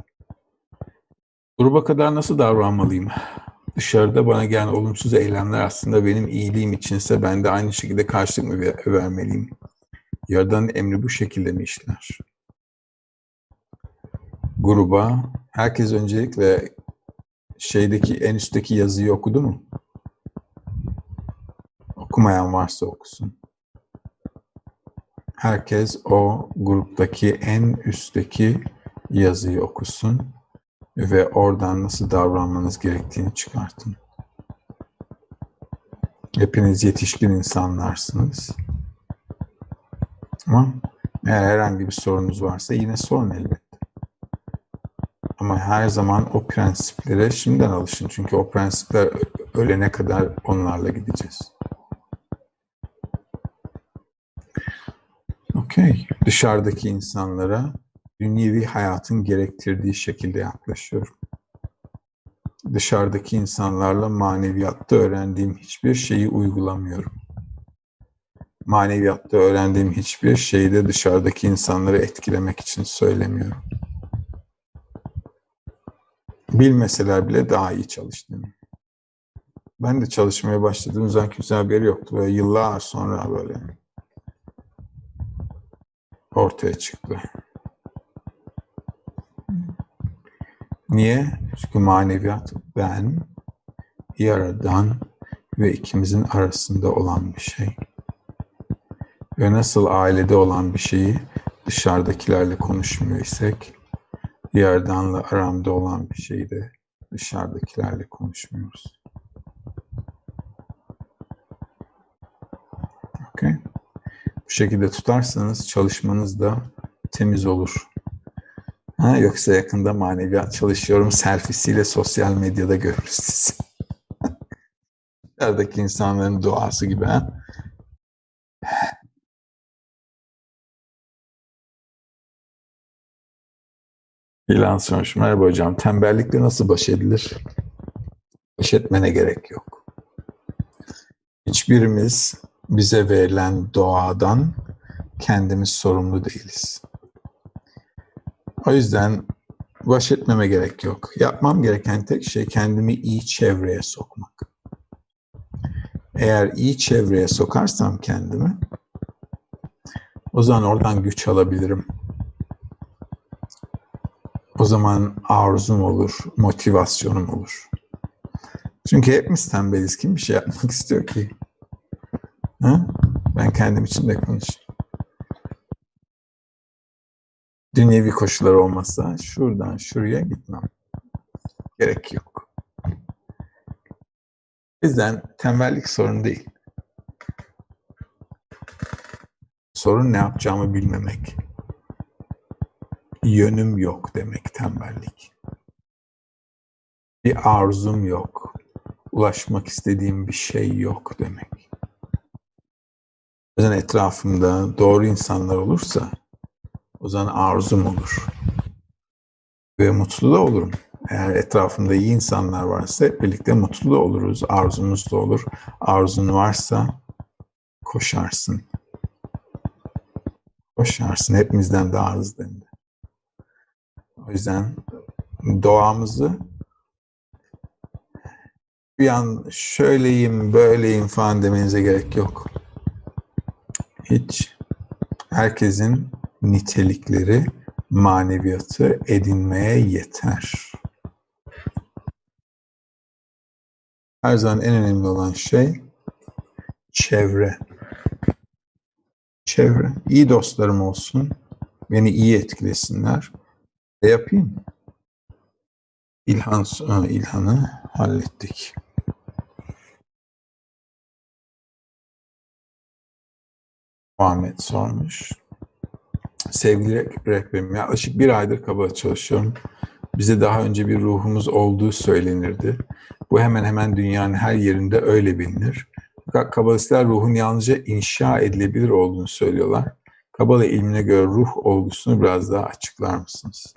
Gruba kadar nasıl davranmalıyım? Dışarıda bana gelen olumsuz eylemler aslında benim iyiliğim içinse ben de aynı şekilde karşılık mı vermeliyim? Yaradan emri bu şekilde mi işler? Gruba herkes öncelikle şeydeki en üstteki yazıyı okudu mu? Okumayan varsa okusun. Herkes o gruptaki en üstteki yazıyı okusun ve oradan nasıl davranmanız gerektiğini çıkartın. Hepiniz yetişkin insanlarsınız. Ama eğer herhangi bir sorunuz varsa yine sorun elbette. Ama her zaman o prensiplere şimdiden alışın. Çünkü o prensipler ölene kadar onlarla gideceğiz. Okey. Dışarıdaki insanlara dünyevi hayatın gerektirdiği şekilde yaklaşıyorum. Dışarıdaki insanlarla maneviyatta öğrendiğim hiçbir şeyi uygulamıyorum. Maneviyatta öğrendiğim hiçbir şeyi de dışarıdaki insanları etkilemek için söylemiyorum. Bilmeseler bile daha iyi çalıştığını. Ben de çalışmaya başladığım zaman kimse haberi yoktu. Böyle yıllar sonra böyle ortaya çıktı. Niye? Çünkü maneviyat ben, yaradan ve ikimizin arasında olan bir şey. Ve nasıl ailede olan bir şeyi dışarıdakilerle konuşmuyor isek, Yaradan'la aramda olan bir şeyi de dışarıdakilerle konuşmuyoruz. Okay. Bu şekilde tutarsanız çalışmanız da temiz olur. Ha, yoksa yakında maneviyat çalışıyorum selfisiyle sosyal medyada görürüz sizi. Dışarıdaki insanların duası gibi. Ha? İlan sormuş. Merhaba hocam. Tembellikle nasıl baş edilir? Baş etmene gerek yok. Hiçbirimiz bize verilen doğadan kendimiz sorumlu değiliz. O yüzden baş etmeme gerek yok. Yapmam gereken tek şey kendimi iyi çevreye sokmak. Eğer iyi çevreye sokarsam kendimi, o zaman oradan güç alabilirim. O zaman arzum olur, motivasyonum olur. Çünkü hepimiz tembeliz. Kim bir şey yapmak istiyor ki? Ha? Ben kendim için de konuşayım. Dünyevi koşullar olmasa şuradan şuraya gitmem. Gerek yok. O yüzden tembellik sorun değil. Sorun ne yapacağımı bilmemek. Yönüm yok demek tembellik. Bir arzum yok. Ulaşmak istediğim bir şey yok demek. O yüzden etrafımda doğru insanlar olursa o zaman arzum olur. Ve mutlu da olurum. Eğer etrafımda iyi insanlar varsa birlikte mutlu da oluruz. Arzumuz da olur. Arzun varsa koşarsın. Koşarsın. Hepimizden daha hızlı hem. O yüzden doğamızı bir an şöyleyim, böyleyim falan demenize gerek yok. Hiç. Herkesin nitelikleri maneviyatı edinmeye yeter. Her zaman en önemli olan şey çevre. Çevre. İyi dostlarım olsun. Beni iyi etkilesinler. Ne yapayım? İlhan, İlhan'ı hallettik. Muhammed sormuş. Sevgili rehberim, yaklaşık bir aydır kaba çalışıyorum. Bize daha önce bir ruhumuz olduğu söylenirdi. Bu hemen hemen dünyanın her yerinde öyle bilinir. Fakat kabalistler ruhun yalnızca inşa edilebilir olduğunu söylüyorlar. Kabala ilmine göre ruh olgusunu biraz daha açıklar mısınız?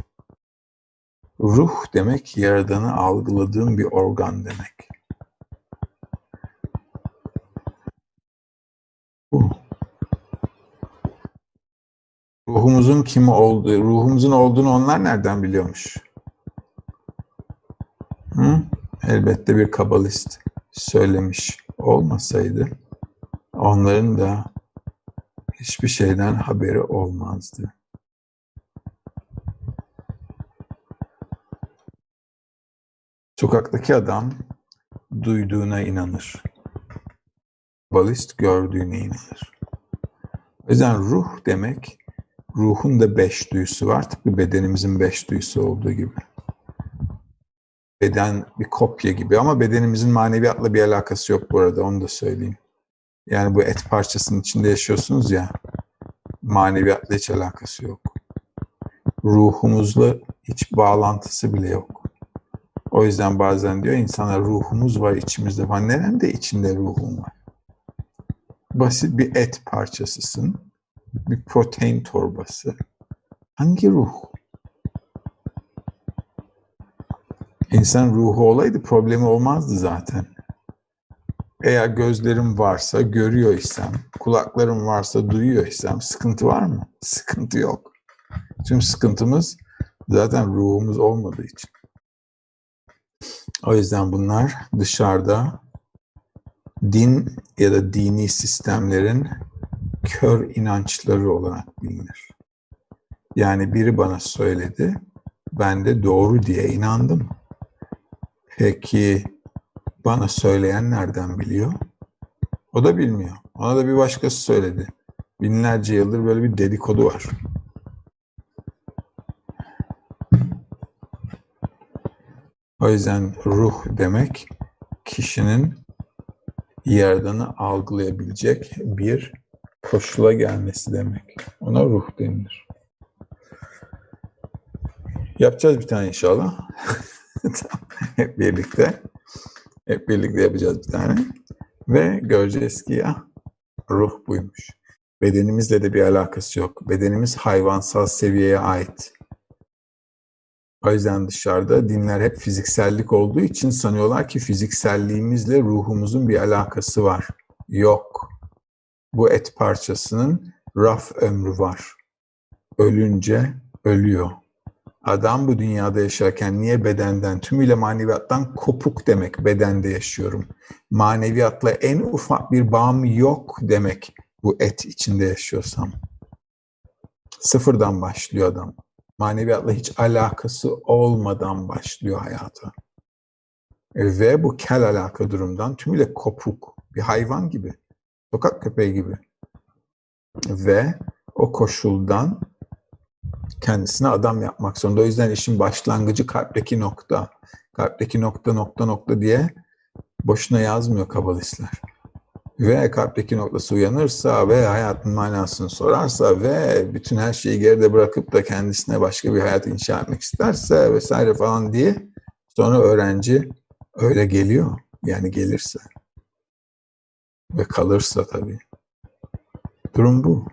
Ruh demek yaradanı algıladığım bir organ demek. Ruhumuzun kimi olduğu, ruhumuzun olduğunu onlar nereden biliyormuş? Hı? Elbette bir kabalist söylemiş olmasaydı onların da hiçbir şeyden haberi olmazdı. Sokaktaki adam duyduğuna inanır. Balist gördüğüne inanır. O yüzden ruh demek, ruhun da beş duyusu var. Tıpkı bedenimizin beş duyusu olduğu gibi. Beden bir kopya gibi ama bedenimizin maneviyatla bir alakası yok bu arada, onu da söyleyeyim. Yani bu et parçasının içinde yaşıyorsunuz ya, maneviyatla hiç alakası yok. Ruhumuzla hiç bağlantısı bile yok. O yüzden bazen diyor insanlar ruhumuz var içimizde falan. Neden de içinde ruhum var? Basit bir et parçasısın. Bir protein torbası. Hangi ruh? İnsan ruhu olaydı problemi olmazdı zaten. Eğer gözlerim varsa görüyor isem, kulaklarım varsa duyuyor isem sıkıntı var mı? Sıkıntı yok. Çünkü sıkıntımız zaten ruhumuz olmadığı için. O yüzden bunlar dışarıda din ya da dini sistemlerin kör inançları olarak bilinir. Yani biri bana söyledi, ben de doğru diye inandım. Peki bana söyleyen nereden biliyor? O da bilmiyor. Ona da bir başkası söyledi. Binlerce yıldır böyle bir dedikodu var. O yüzden ruh demek kişinin yaradanı algılayabilecek bir koşula gelmesi demek. Ona ruh denilir. Yapacağız bir tane inşallah. Hep birlikte. Hep birlikte yapacağız bir tane. Ve göreceğiz ki ya ruh buymuş. Bedenimizle de bir alakası yok. Bedenimiz hayvansal seviyeye ait. O yüzden dışarıda dinler hep fiziksellik olduğu için sanıyorlar ki fizikselliğimizle ruhumuzun bir alakası var. Yok. Bu et parçasının raf ömrü var. Ölünce ölüyor. Adam bu dünyada yaşarken niye bedenden, tümüyle maneviyattan kopuk demek bedende yaşıyorum. Maneviyatla en ufak bir bağım yok demek bu et içinde yaşıyorsam. Sıfırdan başlıyor adam maneviyatla hiç alakası olmadan başlıyor hayata. E, ve bu kel alaka durumdan tümüyle kopuk, bir hayvan gibi, sokak köpeği gibi. ve o koşuldan kendisine adam yapmak zorunda. O yüzden işin başlangıcı kalpteki nokta. Kalpteki nokta nokta nokta diye boşuna yazmıyor kabalistler. Ve kalpteki noktası uyanırsa ve hayatın manasını sorarsa ve bütün her şeyi geride bırakıp da kendisine başka bir hayat inşa etmek isterse vesaire falan diye sonra öğrenci öyle geliyor. Yani gelirse. Ve kalırsa tabii. Durum bu.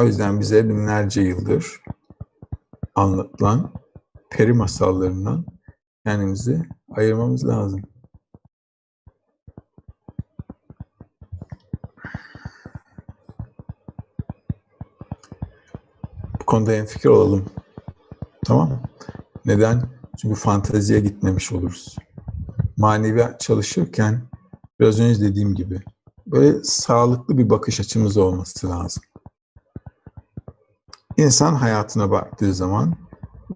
O yüzden bize binlerce yıldır anlatılan peri masallarından kendimizi ayırmamız lazım. Konuda en fikir olalım. Tamam mı? Neden? Çünkü fanteziye gitmemiş oluruz. Manevi çalışırken biraz önce dediğim gibi böyle sağlıklı bir bakış açımız olması lazım. İnsan hayatına baktığı zaman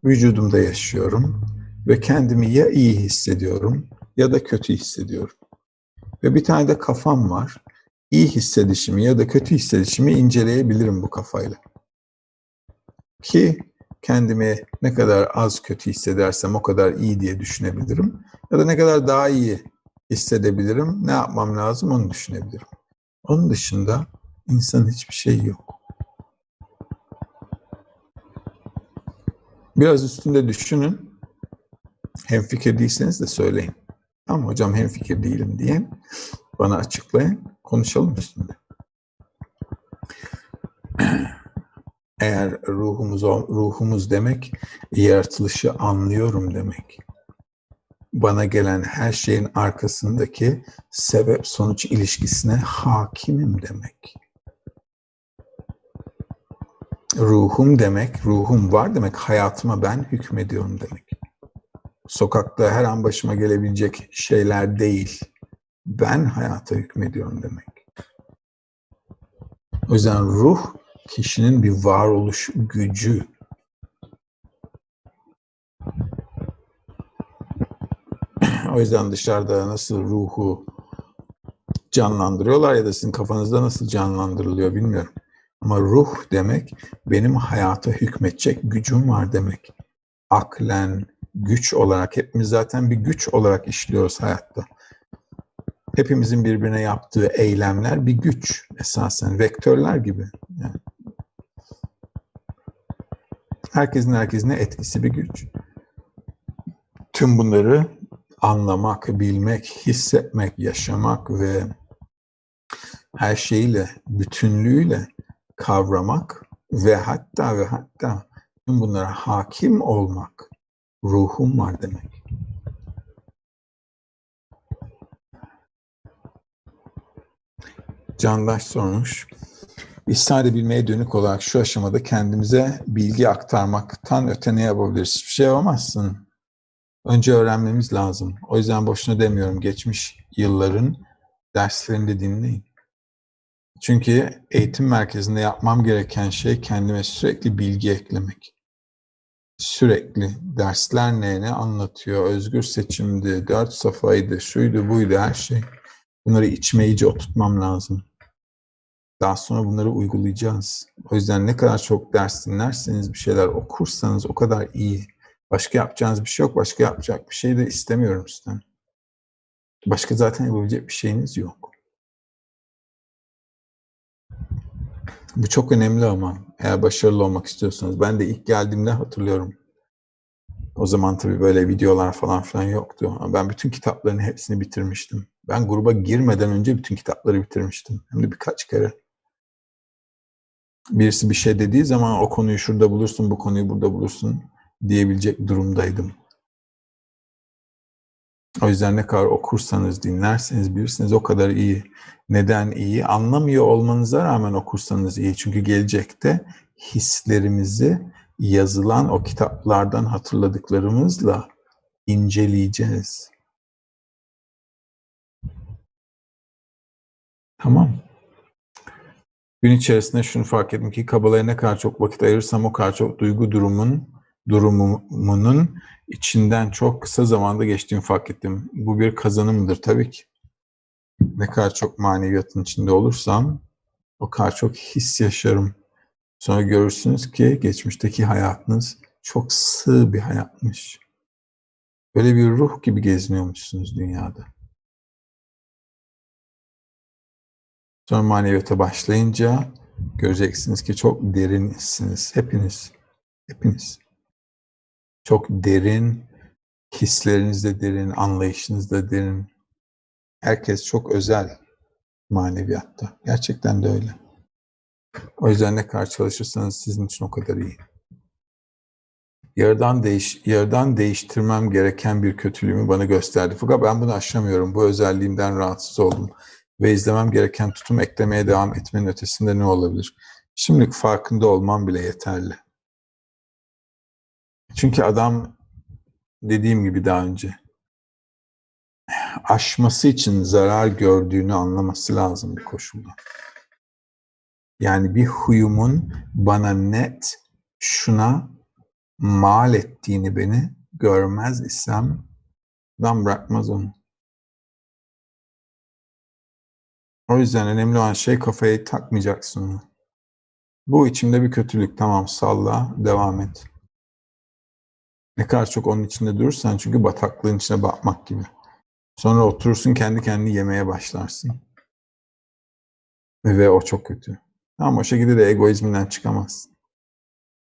vücudumda yaşıyorum ve kendimi ya iyi hissediyorum ya da kötü hissediyorum. Ve bir tane de kafam var. İyi hissedişimi ya da kötü hissedişimi inceleyebilirim bu kafayla. Ki kendimi ne kadar az kötü hissedersem o kadar iyi diye düşünebilirim. Ya da ne kadar daha iyi hissedebilirim, ne yapmam lazım onu düşünebilirim. Onun dışında insanın hiçbir şey yok. Biraz üstünde düşünün. Hem fikir değilseniz de söyleyin. Tamam hocam hem fikir değilim diye bana açıklayın. Konuşalım üstünde. Eğer ruhumuz ruhumuz demek yaratılışı anlıyorum demek. Bana gelen her şeyin arkasındaki sebep sonuç ilişkisine hakimim demek. Ruhum demek, ruhum var demek, hayatıma ben hükmediyorum demek. Sokakta her an başıma gelebilecek şeyler değil, ben hayata hükmediyorum demek. O yüzden ruh kişinin bir varoluş gücü. o yüzden dışarıda nasıl ruhu canlandırıyorlar ya da sizin kafanızda nasıl canlandırılıyor bilmiyorum. Ama ruh demek benim hayata hükmetecek gücüm var demek. Aklen, güç olarak hepimiz zaten bir güç olarak işliyoruz hayatta. Hepimizin birbirine yaptığı eylemler bir güç esasen, vektörler gibi. Yani herkesin herkesine etkisi bir güç. Tüm bunları anlamak, bilmek, hissetmek, yaşamak ve her şeyiyle, bütünlüğüyle kavramak ve hatta ve hatta tüm bunlara hakim olmak ruhum var demek. Candaş sormuş. Biz sadece bilmeye dönük olarak şu aşamada kendimize bilgi aktarmaktan öte ne yapabiliriz? Hiçbir şey yapamazsın. Önce öğrenmemiz lazım. O yüzden boşuna demiyorum. Geçmiş yılların derslerini de dinleyin. Çünkü eğitim merkezinde yapmam gereken şey kendime sürekli bilgi eklemek. Sürekli dersler ne ne anlatıyor, özgür seçimdi, dört safaydı, şuydu buydu her şey. Bunları içime iyice oturtmam lazım. Daha sonra bunları uygulayacağız. O yüzden ne kadar çok ders dinlerseniz, bir şeyler okursanız o kadar iyi. Başka yapacağınız bir şey yok, başka yapacak bir şey de istemiyorum sizden. Başka zaten yapabilecek bir şeyiniz yok. Bu çok önemli ama eğer başarılı olmak istiyorsanız. Ben de ilk geldiğimde hatırlıyorum. O zaman tabii böyle videolar falan filan yoktu. Ama ben bütün kitapların hepsini bitirmiştim. Ben gruba girmeden önce bütün kitapları bitirmiştim. Hem de birkaç kere. Birisi bir şey dediği zaman o konuyu şurada bulursun, bu konuyu burada bulursun diyebilecek durumdaydım. O yüzden ne kadar okursanız, dinlerseniz, bilirsiniz o kadar iyi. Neden iyi? Anlamıyor olmanıza rağmen okursanız iyi. Çünkü gelecekte hislerimizi yazılan o kitaplardan hatırladıklarımızla inceleyeceğiz. Tamam. Gün içerisinde şunu fark ettim ki Kabala'ya ne kadar çok vakit ayırırsam o kadar çok duygu durumun durumumunun içinden çok kısa zamanda geçtiğimi fark ettim. Bu bir kazanımdır tabii ki. Ne kadar çok maneviyatın içinde olursam o kadar çok his yaşarım. Sonra görürsünüz ki geçmişteki hayatınız çok sığ bir hayatmış. Böyle bir ruh gibi geziniyormuşsunuz dünyada. Sonra maneviyata başlayınca göreceksiniz ki çok derinsiniz. Hepiniz. Hepiniz. Çok derin, hisleriniz de derin, anlayışınız da derin. Herkes çok özel maneviyatta. Gerçekten de öyle. O yüzden ne kadar çalışırsanız sizin için o kadar iyi. Yarıdan, değiş, yarıdan değiştirmem gereken bir kötülüğümü bana gösterdi. Fakat ben bunu aşamıyorum. Bu özelliğimden rahatsız oldum. Ve izlemem gereken tutum eklemeye devam etmenin ötesinde ne olabilir? Şimdilik farkında olmam bile yeterli. Çünkü adam dediğim gibi daha önce aşması için zarar gördüğünü anlaması lazım bir koşulda. Yani bir huyumun bana net şuna mal ettiğini beni görmez isem adam bırakmaz onu. O yüzden önemli olan şey kafayı takmayacaksın onu. Bu içimde bir kötülük tamam salla devam et. Ne kadar çok onun içinde durursan çünkü bataklığın içine bakmak gibi. Sonra oturursun kendi kendini yemeye başlarsın. Ve o çok kötü. Ama o şekilde de egoizminden çıkamazsın.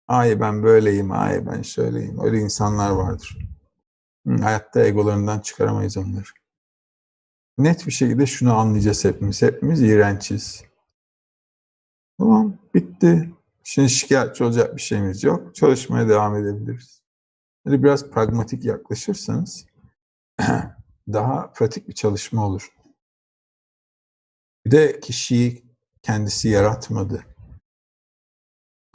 Ay ben böyleyim, ay ben şöyleyim. Öyle insanlar vardır. Hayatta egolarından çıkaramayız onları. Net bir şekilde şunu anlayacağız hepimiz. Hepimiz iğrençiz. Tamam, bitti. Şimdi şikayetçi olacak bir şeyimiz yok. Çalışmaya devam edebiliriz. Böyle biraz pragmatik yaklaşırsanız daha pratik bir çalışma olur. Bir de kişiyi kendisi yaratmadı.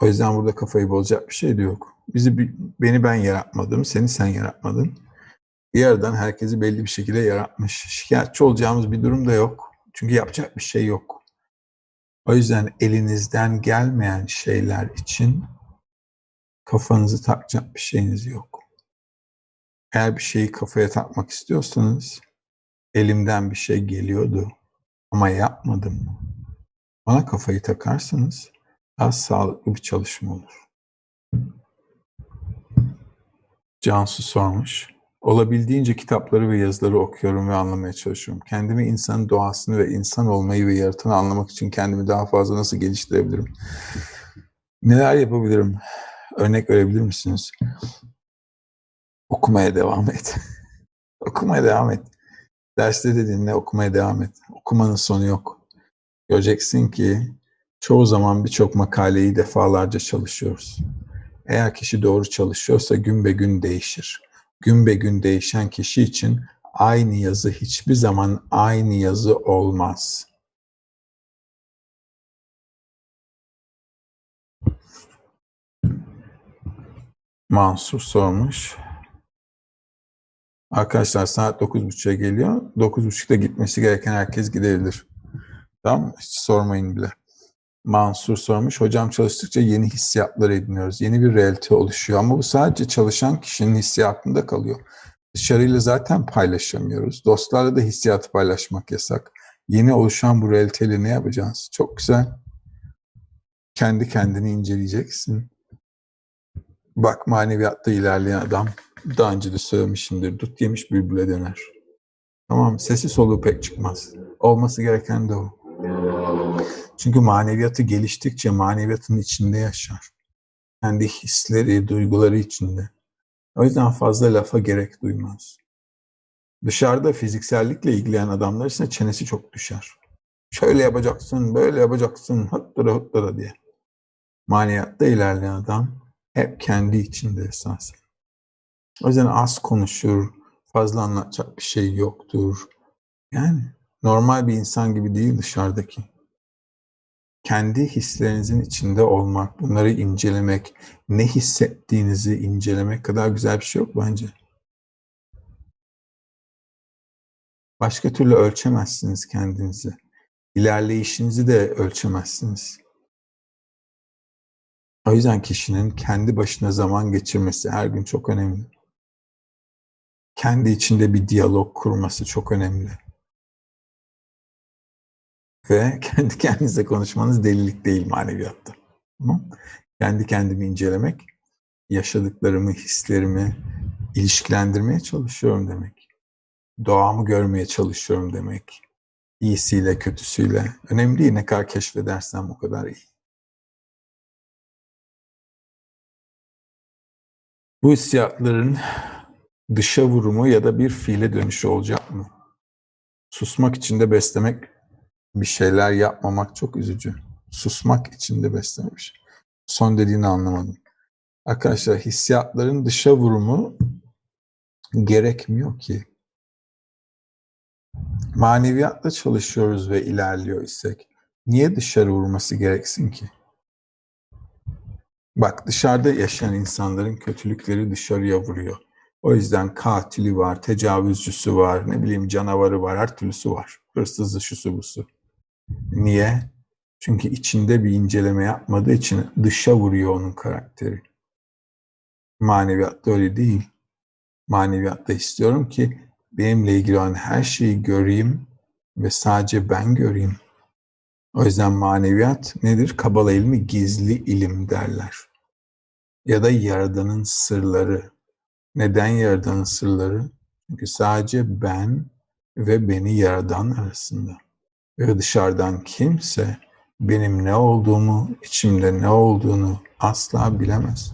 O yüzden burada kafayı bozacak bir şey de yok. Bizi beni ben yaratmadım, seni sen yaratmadın. Bir yerden herkesi belli bir şekilde yaratmış. Şikayetçi olacağımız bir durum da yok. Çünkü yapacak bir şey yok. O yüzden elinizden gelmeyen şeyler için kafanızı takacak bir şeyiniz yok. Eğer bir şeyi kafaya takmak istiyorsanız elimden bir şey geliyordu ama yapmadım. Bana kafayı takarsanız daha sağlıklı bir çalışma olur. Cansu sormuş. Olabildiğince kitapları ve yazıları okuyorum ve anlamaya çalışıyorum. Kendimi insanın doğasını ve insan olmayı ve yaratanı anlamak için kendimi daha fazla nasıl geliştirebilirim? Neler yapabilirim? Örnek verebilir misiniz? Okumaya devam et. okumaya devam et. Derste de dinle, okumaya devam et. Okumanın sonu yok. Göreceksin ki çoğu zaman birçok makaleyi defalarca çalışıyoruz. Eğer kişi doğru çalışıyorsa gün be gün değişir. Gün be gün değişen kişi için aynı yazı hiçbir zaman aynı yazı olmaz. Mansur sormuş. Arkadaşlar saat 9.30'a geliyor. 9.30'da gitmesi gereken herkes gidebilir. Tamam Hiç sormayın bile. Mansur sormuş. Hocam çalıştıkça yeni hissiyatlar ediniyoruz. Yeni bir realite oluşuyor. Ama bu sadece çalışan kişinin hissiyatında kalıyor. Dışarıyla zaten paylaşamıyoruz. Dostlarla da hissiyatı paylaşmak yasak. Yeni oluşan bu realiteyle ne yapacağız? Çok güzel. Kendi kendini inceleyeceksin. Bak maneviyatta ilerleyen adam daha önce de söylemişimdir. Dut yemiş bülbüle döner. Tamam Sesi soluğu pek çıkmaz. Olması gereken de o. Çünkü maneviyatı geliştikçe maneviyatın içinde yaşar. Kendi hisleri, duyguları içinde. O yüzden fazla lafa gerek duymaz. Dışarıda fiziksellikle ilgilenen adamlar ise çenesi çok düşer. Şöyle yapacaksın, böyle yapacaksın, hıttıra hıttıra diye. Maneviyatta ilerleyen adam hep kendi içinde esasen. O yüzden az konuşur, fazla anlatacak bir şey yoktur. Yani normal bir insan gibi değil dışarıdaki. Kendi hislerinizin içinde olmak, bunları incelemek, ne hissettiğinizi incelemek kadar güzel bir şey yok bence. Başka türlü ölçemezsiniz kendinizi. İlerleyişinizi de ölçemezsiniz. O yüzden kişinin kendi başına zaman geçirmesi her gün çok önemli. Kendi içinde bir diyalog kurması çok önemli. Ve kendi kendinize konuşmanız delilik değil maneviyatta. Kendi kendimi incelemek, yaşadıklarımı, hislerimi ilişkilendirmeye çalışıyorum demek. Doğamı görmeye çalışıyorum demek. İyisiyle, kötüsüyle. Önemli değil ne kadar keşfedersem o kadar iyi. Bu hissiyatların dışa vurumu ya da bir fiile dönüşü olacak mı? Susmak için de beslemek, bir şeyler yapmamak çok üzücü. Susmak için de beslemiş. Son dediğini anlamadım. Arkadaşlar hissiyatların dışa vurumu gerekmiyor ki. Maneviyatla çalışıyoruz ve ilerliyor isek niye dışarı vurması gereksin ki? Bak dışarıda yaşayan insanların kötülükleri dışarıya vuruyor. O yüzden katili var, tecavüzcüsü var, ne bileyim canavarı var, her türlüsü var. Hırsızı, şusu busu. Niye? Çünkü içinde bir inceleme yapmadığı için dışa vuruyor onun karakteri. Maneviyatta öyle değil. Maneviyatta istiyorum ki benimle ilgili olan her şeyi göreyim ve sadece ben göreyim. O yüzden maneviyat nedir? Kabala ilmi gizli ilim derler. Ya da Yaradan'ın sırları. Neden Yaradan'ın sırları? Çünkü sadece ben ve beni Yaradan arasında. Ve dışarıdan kimse benim ne olduğumu, içimde ne olduğunu asla bilemez.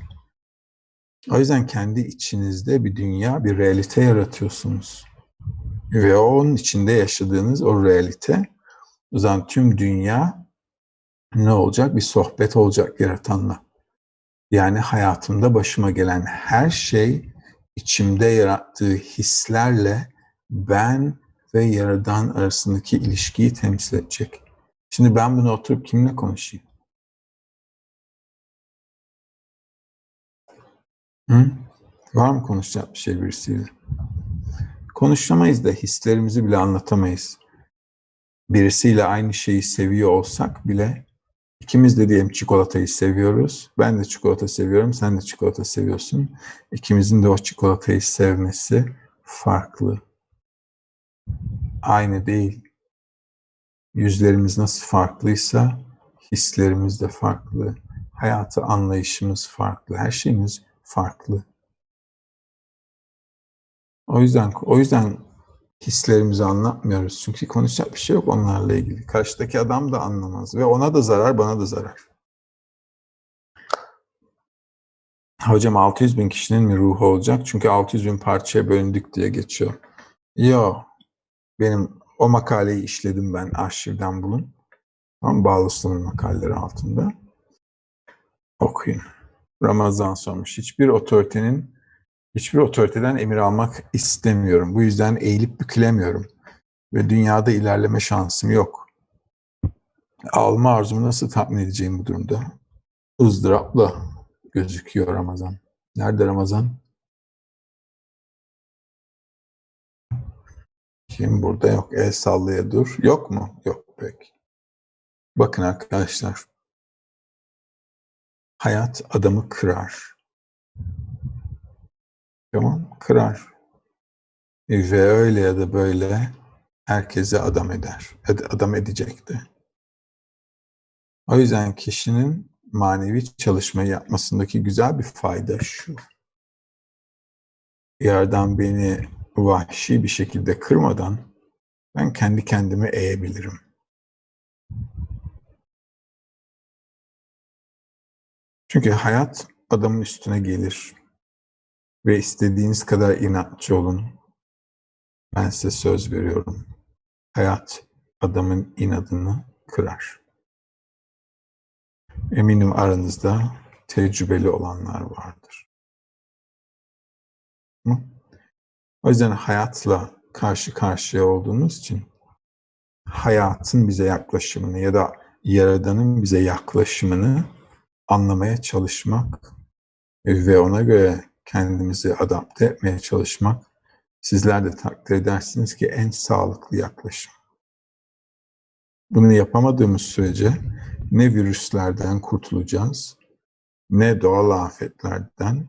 O yüzden kendi içinizde bir dünya, bir realite yaratıyorsunuz. Ve onun içinde yaşadığınız o realite, o zaman tüm dünya ne olacak? Bir sohbet olacak yaratanla. Yani hayatımda başıma gelen her şey içimde yarattığı hislerle ben ve Yaradan arasındaki ilişkiyi temsil edecek. Şimdi ben bunu oturup kimle konuşayım? Hı? Var mı konuşacak bir şey birisiyle? Konuşamayız da hislerimizi bile anlatamayız. Birisiyle aynı şeyi seviyor olsak bile ikimiz de diyelim çikolatayı seviyoruz. Ben de çikolata seviyorum, sen de çikolata seviyorsun. İkimizin de o çikolatayı sevmesi farklı. Aynı değil. Yüzlerimiz nasıl farklıysa hislerimiz de farklı. Hayatı anlayışımız farklı. Her şeyimiz farklı. O yüzden o yüzden hislerimizi anlatmıyoruz. Çünkü konuşacak bir şey yok onlarla ilgili. Karşıdaki adam da anlamaz ve ona da zarar, bana da zarar. Hocam 600 bin kişinin mi ruhu olacak? Çünkü 600 bin parçaya bölündük diye geçiyor. Yo, benim o makaleyi işledim ben arşivden bulun. Tam Bağlısı'nın makaleleri altında. Okuyun. Ramazan sormuş. Hiçbir otoritenin hiçbir otoriteden emir almak istemiyorum. Bu yüzden eğilip bükülemiyorum. Ve dünyada ilerleme şansım yok. Alma arzumu nasıl tatmin edeceğim bu durumda? ızdırapla gözüküyor Ramazan. Nerede Ramazan? Kim burada yok? El sallaya dur. Yok mu? Yok pek. Bakın arkadaşlar. Hayat adamı kırar. Tamam, kırar. Ve öyle ya da böyle herkese adam eder. Adam edecekti. O yüzden kişinin manevi çalışmayı yapmasındaki güzel bir fayda şu. Yerden beni vahşi bir şekilde kırmadan ben kendi kendimi eğebilirim. Çünkü hayat adamın üstüne gelir ve istediğiniz kadar inatçı olun. Ben size söz veriyorum. Hayat adamın inadını kırar. Eminim aranızda tecrübeli olanlar vardır. O yüzden hayatla karşı karşıya olduğunuz için hayatın bize yaklaşımını ya da Yaradan'ın bize yaklaşımını anlamaya çalışmak ve ona göre kendimizi adapte etmeye çalışmak sizler de takdir edersiniz ki en sağlıklı yaklaşım. Bunu yapamadığımız sürece ne virüslerden kurtulacağız, ne doğal afetlerden,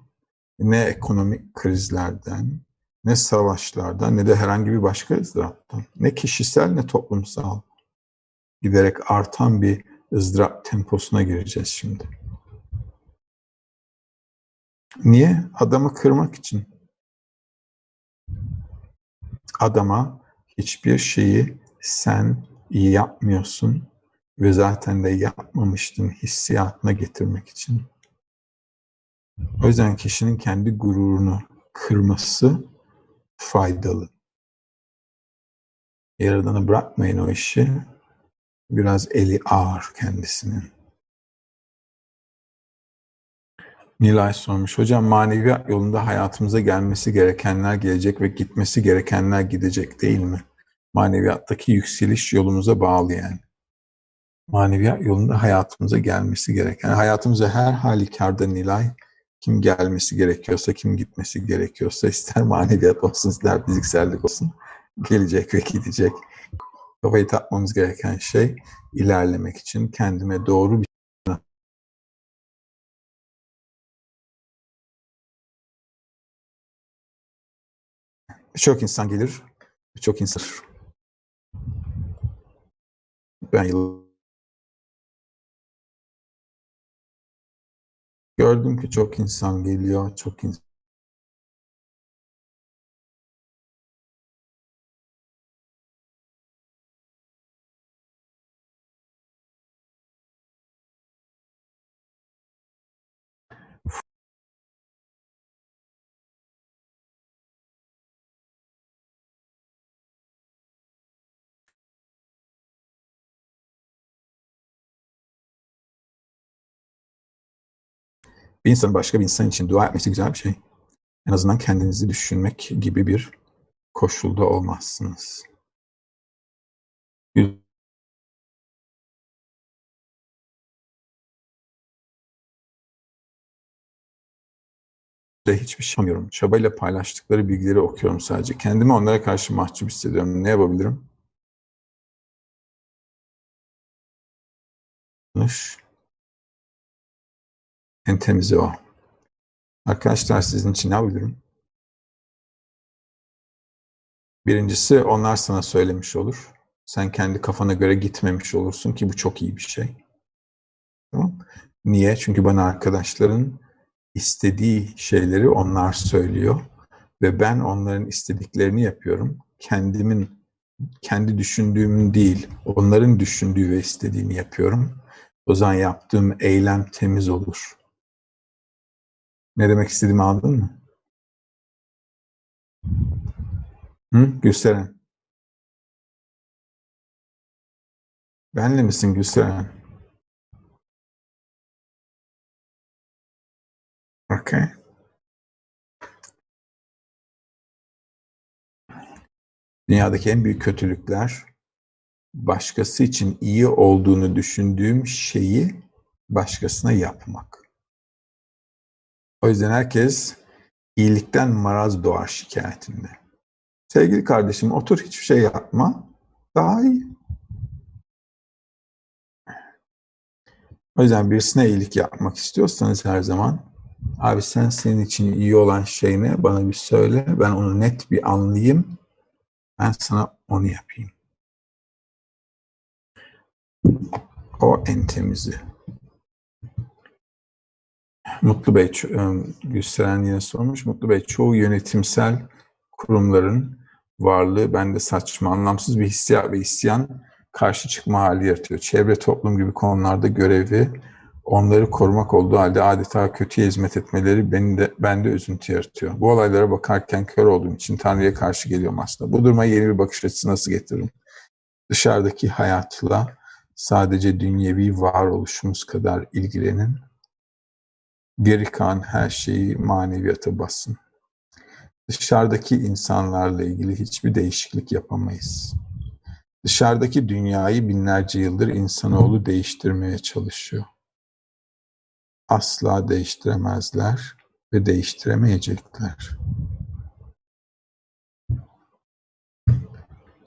ne ekonomik krizlerden, ne savaşlardan, ne de herhangi bir başka ızdıraptan, ne kişisel ne toplumsal. giderek artan bir ızdırap temposuna gireceğiz şimdi. Niye? Adamı kırmak için. Adama hiçbir şeyi sen yapmıyorsun ve zaten de yapmamıştın hissiyatına getirmek için. O yüzden kişinin kendi gururunu kırması faydalı. Yaradanı bırakmayın o işi. Biraz eli ağır kendisinin. Nilay sormuş. Hocam maneviyat yolunda hayatımıza gelmesi gerekenler gelecek ve gitmesi gerekenler gidecek değil mi? Maneviyattaki yükseliş yolumuza bağlı yani. Maneviyat yolunda hayatımıza gelmesi gereken. Yani hayatımıza her halükarda Nilay kim gelmesi gerekiyorsa, kim gitmesi gerekiyorsa ister maneviyat olsun, ister fiziksellik olsun gelecek ve gidecek. Kafayı takmamız gereken şey ilerlemek için kendime doğru bir Birçok insan gelir, birçok insan ben yıl gördüm ki çok insan geliyor, çok insan Bir insanın başka bir insan için dua etmesi güzel bir şey. En azından kendinizi düşünmek gibi bir koşulda olmazsınız. de hiçbir şey yapamıyorum. Çabayla paylaştıkları bilgileri okuyorum sadece. Kendimi onlara karşı mahcup hissediyorum. Ne yapabilirim? Yanlış. En temizi o. Arkadaşlar sizin için ne yapabilirim? Birincisi onlar sana söylemiş olur. Sen kendi kafana göre gitmemiş olursun ki bu çok iyi bir şey. Tamam. Niye? Çünkü bana arkadaşların istediği şeyleri onlar söylüyor ve ben onların istediklerini yapıyorum. Kendimin kendi düşündüğümün değil, onların düşündüğü ve istediğini yapıyorum. O zaman yaptığım eylem temiz olur. Ne demek istediğimi anladın mı? Hı? Gülseren. Benle misin Gülseren? Okay. Dünyadaki en büyük kötülükler başkası için iyi olduğunu düşündüğüm şeyi başkasına yapmak. O yüzden herkes iyilikten maraz doğar şikayetinde. Sevgili kardeşim otur hiçbir şey yapma. Daha iyi. O yüzden birisine iyilik yapmak istiyorsanız her zaman abi sen senin için iyi olan şey ne? Bana bir söyle. Ben onu net bir anlayayım. Ben sana onu yapayım. O en temizi. Mutlu Bey, Gülseren yine sormuş. Mutlu Bey, çoğu yönetimsel kurumların varlığı bende saçma, anlamsız bir hissiyat ve isyan karşı çıkma hali yaratıyor. Çevre toplum gibi konularda görevi onları korumak olduğu halde adeta kötüye hizmet etmeleri beni de, bende üzüntü yaratıyor. Bu olaylara bakarken kör olduğum için Tanrı'ya karşı geliyorum aslında. Bu duruma yeni bir bakış açısı nasıl getiririm? Dışarıdaki hayatla sadece dünyevi varoluşumuz kadar ilgilenin Geri kalan her şeyi maneviyata basın. Dışarıdaki insanlarla ilgili hiçbir değişiklik yapamayız. Dışarıdaki dünyayı binlerce yıldır insanoğlu değiştirmeye çalışıyor. Asla değiştiremezler ve değiştiremeyecekler.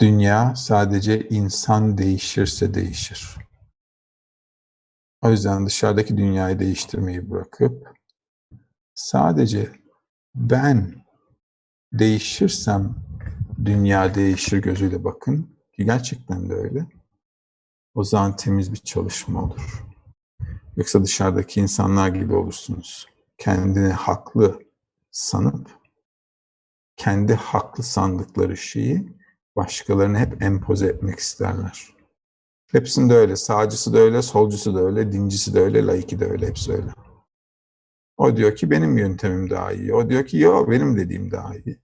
Dünya sadece insan değişirse değişir. O yüzden dışarıdaki dünyayı değiştirmeyi bırakıp sadece ben değişirsem dünya değişir gözüyle bakın ki gerçekten de öyle. O zaman temiz bir çalışma olur. Yoksa dışarıdaki insanlar gibi olursunuz. Kendini haklı sanıp kendi haklı sandıkları şeyi başkalarına hep empoze etmek isterler. Hepsinde öyle. Sağcısı da öyle, solcusu da öyle, dincisi de öyle, laiki de öyle. Hepsi öyle. O diyor ki benim yöntemim daha iyi. O diyor ki yok benim dediğim daha iyi.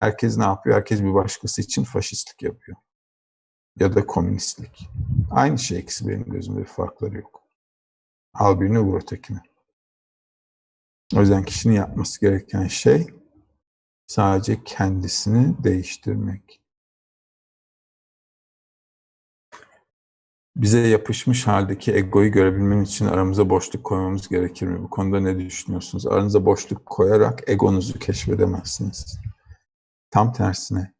Herkes ne yapıyor? Herkes bir başkası için faşistlik yapıyor. Ya da komünistlik. Aynı şey ikisi benim gözümde bir farkları yok. Al birini vur ötekini. O yüzden kişinin yapması gereken şey sadece kendisini değiştirmek. Bize yapışmış haldeki egoyu görebilmemiz için aramıza boşluk koymamız gerekir mi? Bu konuda ne düşünüyorsunuz? Aranıza boşluk koyarak egonuzu keşfedemezsiniz. Tam tersine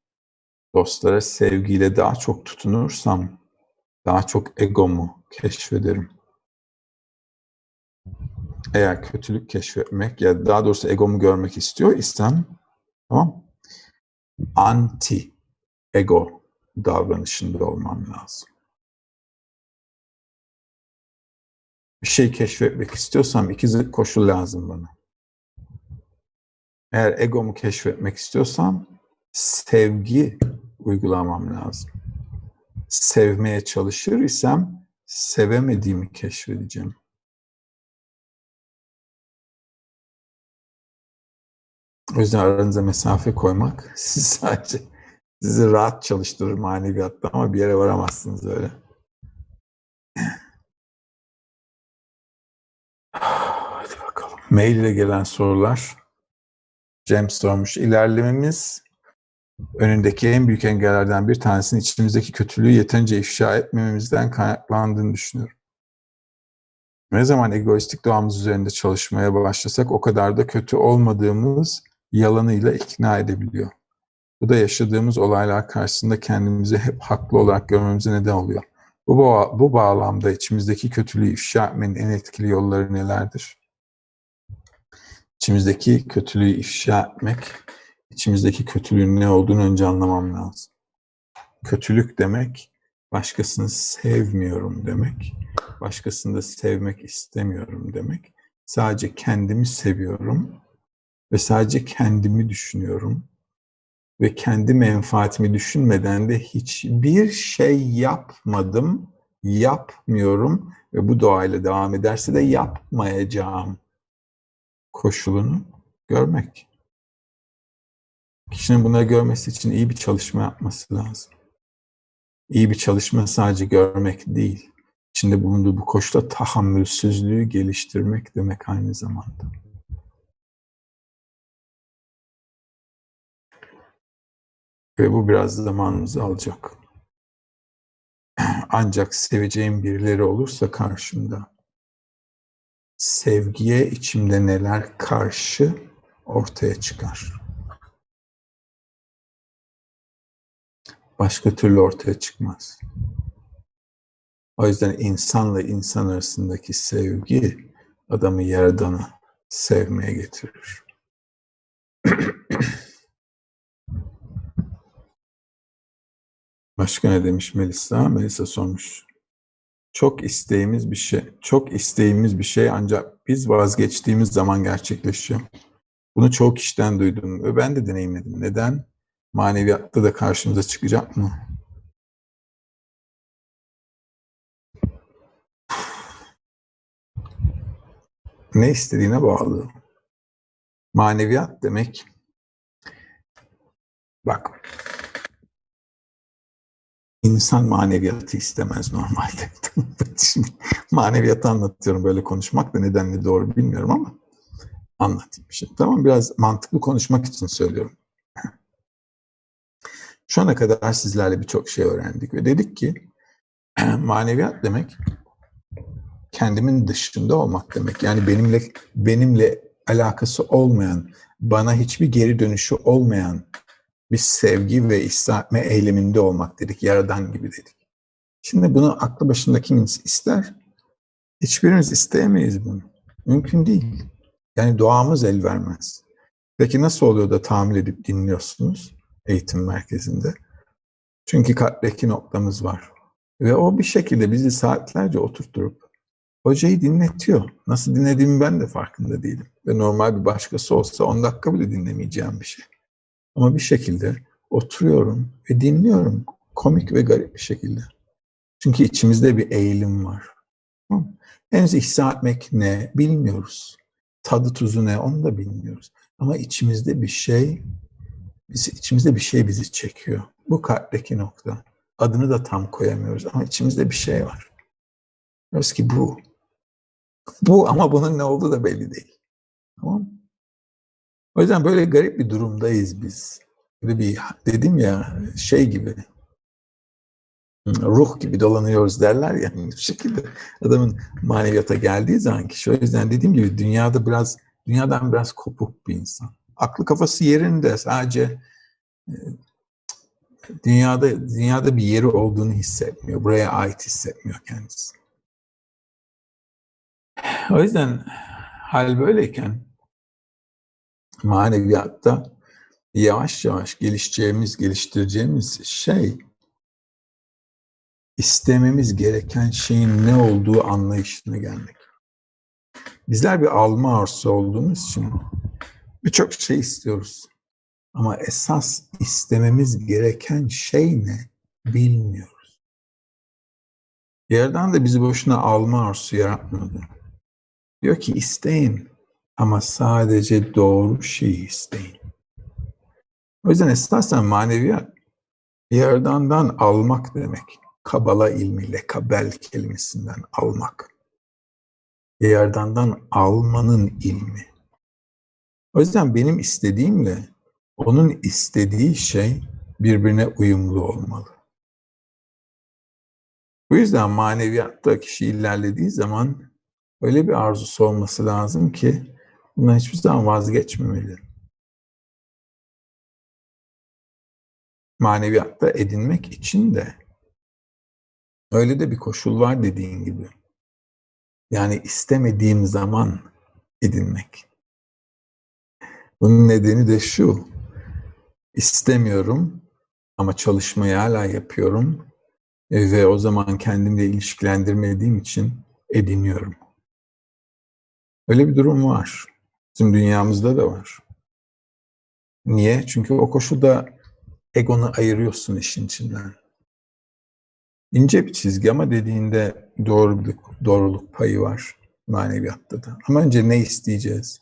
dostlara sevgiyle daha çok tutunursam daha çok egomu keşfederim. Eğer kötülük keşfetmek ya daha doğrusu egomu görmek istiyor istem tamam anti ego davranışında olmam lazım. Bir şey keşfetmek istiyorsam iki koşul lazım bana. Eğer egomu keşfetmek istiyorsam sevgi uygulamam lazım. Sevmeye çalışır isem sevemediğimi keşfedeceğim. O yüzden aranıza mesafe koymak siz sadece sizi rahat çalıştırır maneviyatta ama bir yere varamazsınız öyle. Bakalım. Mail ile gelen sorular. Cem sormuş. İlerlememiz önündeki en büyük engellerden bir tanesinin içimizdeki kötülüğü yeterince ifşa etmememizden kaynaklandığını düşünüyorum. Ne zaman egoistik doğamız üzerinde çalışmaya başlasak o kadar da kötü olmadığımız yalanıyla ikna edebiliyor. Bu da yaşadığımız olaylar karşısında kendimizi hep haklı olarak görmemize neden oluyor. Bu, bu, bu bağlamda içimizdeki kötülüğü ifşa etmenin en etkili yolları nelerdir? İçimizdeki kötülüğü ifşa etmek, içimizdeki kötülüğün ne olduğunu önce anlamam lazım. Kötülük demek, başkasını sevmiyorum demek, başkasını da sevmek istemiyorum demek. Sadece kendimi seviyorum ve sadece kendimi düşünüyorum ve kendi menfaatimi düşünmeden de hiçbir şey yapmadım, yapmıyorum ve bu doğayla devam ederse de yapmayacağım koşulunu görmek. Kişinin bunları görmesi için iyi bir çalışma yapması lazım. İyi bir çalışma sadece görmek değil, içinde bulunduğu bu koşula tahammülsüzlüğü geliştirmek demek aynı zamanda. Ve bu biraz zamanımızı alacak. Ancak seveceğim birileri olursa karşımda sevgiye içimde neler karşı ortaya çıkar. Başka türlü ortaya çıkmaz. O yüzden insanla insan arasındaki sevgi adamı yaradana sevmeye getirir. Başka ne demiş Melisa? Melisa sormuş. Çok isteğimiz bir şey, çok isteğimiz bir şey ancak biz vazgeçtiğimiz zaman gerçekleşiyor. Bunu çok kişiden duydum ve ben de deneyimledim. Neden? Maneviyatta da karşımıza çıkacak mı? Ne istediğine bağlı. Maneviyat demek bak İnsan maneviyatı istemez normalde. Şimdi maneviyatı anlatıyorum böyle konuşmak da nedenli doğru bilmiyorum ama anlatayım şimdi. Tamam biraz mantıklı konuşmak için söylüyorum. Şu ana kadar sizlerle birçok şey öğrendik ve dedik ki maneviyat demek kendimin dışında olmak demek. Yani benimle benimle alakası olmayan, bana hiçbir geri dönüşü olmayan bir sevgi ve isteme eyleminde olmak dedik, yaradan gibi dedik. Şimdi bunu aklı başında kimimiz ister? Hiçbirimiz isteyemeyiz bunu. Mümkün değil. Yani doğamız el vermez. Peki nasıl oluyor da tahammül edip dinliyorsunuz eğitim merkezinde? Çünkü kalpte iki noktamız var. Ve o bir şekilde bizi saatlerce oturtturup hocayı dinletiyor. Nasıl dinlediğimi ben de farkında değilim. Ve normal bir başkası olsa 10 dakika bile dinlemeyeceğim bir şey. Ama bir şekilde oturuyorum ve dinliyorum. Komik ve garip bir şekilde. Çünkü içimizde bir eğilim var. Henüz ihsa etmek ne bilmiyoruz. Tadı tuzu ne onu da bilmiyoruz. Ama içimizde bir şey, bizi, içimizde bir şey bizi çekiyor. Bu kalpteki nokta. Adını da tam koyamıyoruz ama içimizde bir şey var. Diyoruz ki bu. Bu ama bunun ne olduğu da belli değil. Tamam O yüzden böyle garip bir durumdayız biz. Böyle bir dedim ya şey gibi ruh gibi dolanıyoruz derler ya bir şekilde adamın maneviyata geldiği zaman kişi o yüzden dediğim gibi dünyada biraz dünyadan biraz kopuk bir insan. Aklı kafası yerinde sadece e, dünyada dünyada bir yeri olduğunu hissetmiyor. Buraya ait hissetmiyor kendisi. O yüzden hal böyleyken maneviyatta yavaş yavaş gelişeceğimiz, geliştireceğimiz şey istememiz gereken şeyin ne olduğu anlayışına gelmek. Bizler bir alma arzusu olduğumuz için birçok şey istiyoruz. Ama esas istememiz gereken şey ne bilmiyoruz. Yerden de bizi boşuna alma arzusu yaratmadı. Diyor ki isteyin ama sadece doğru şeyi isteyin. O yüzden esasen maneviyat yerdandan almak demek. Kabala ilmi, lekabel kelimesinden almak. Yerdandan almanın ilmi. O yüzden benim istediğimle onun istediği şey birbirine uyumlu olmalı. Bu yüzden maneviyatta kişi ilerlediği zaman öyle bir arzusu olması lazım ki bundan hiçbir zaman vazgeçmemeli. Maneviyatta edinmek için de öyle de bir koşul var dediğin gibi. Yani istemediğim zaman edinmek. Bunun nedeni de şu. İstemiyorum ama çalışmayı hala yapıyorum ve o zaman kendimle ilişkilendirmediğim için ediniyorum. Öyle bir durum var. Bizim dünyamızda da var. Niye? Çünkü o koşulda egonu ayırıyorsun işin içinden. İnce bir çizgi ama dediğinde doğruluk, doğruluk payı var maneviyatta da. Ama önce ne isteyeceğiz?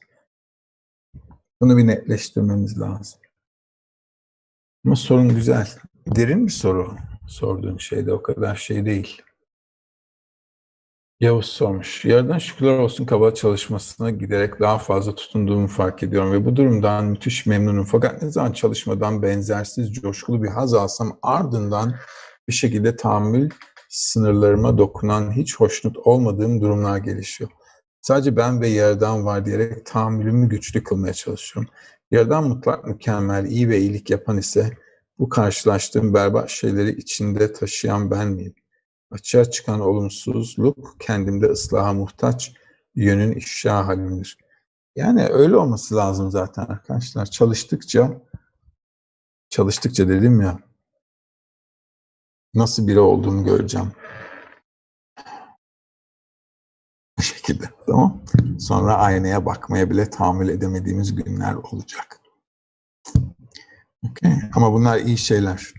Bunu bir netleştirmemiz lazım. Ama sorun güzel. Derin bir soru sorduğun şeyde o kadar şey değil. Yavuz sormuş. Yerden şükürler olsun kaba çalışmasına giderek daha fazla tutunduğumu fark ediyorum ve bu durumdan müthiş memnunum. Fakat ne zaman çalışmadan benzersiz coşkulu bir haz alsam ardından bir şekilde tahammül sınırlarıma dokunan hiç hoşnut olmadığım durumlar gelişiyor. Sadece ben ve yerden var diyerek tahammülümü güçlü kılmaya çalışıyorum. Yerden mutlak mükemmel, iyi ve iyilik yapan ise bu karşılaştığım berbat şeyleri içinde taşıyan ben miyim? Açığa çıkan olumsuzluk kendimde ıslaha muhtaç yönün ifşa halimdir. Yani öyle olması lazım zaten arkadaşlar. Çalıştıkça, çalıştıkça dedim ya, nasıl biri olduğumu göreceğim. Bu şekilde, tamam Sonra aynaya bakmaya bile tahammül edemediğimiz günler olacak. Okay. Ama bunlar iyi şeyler.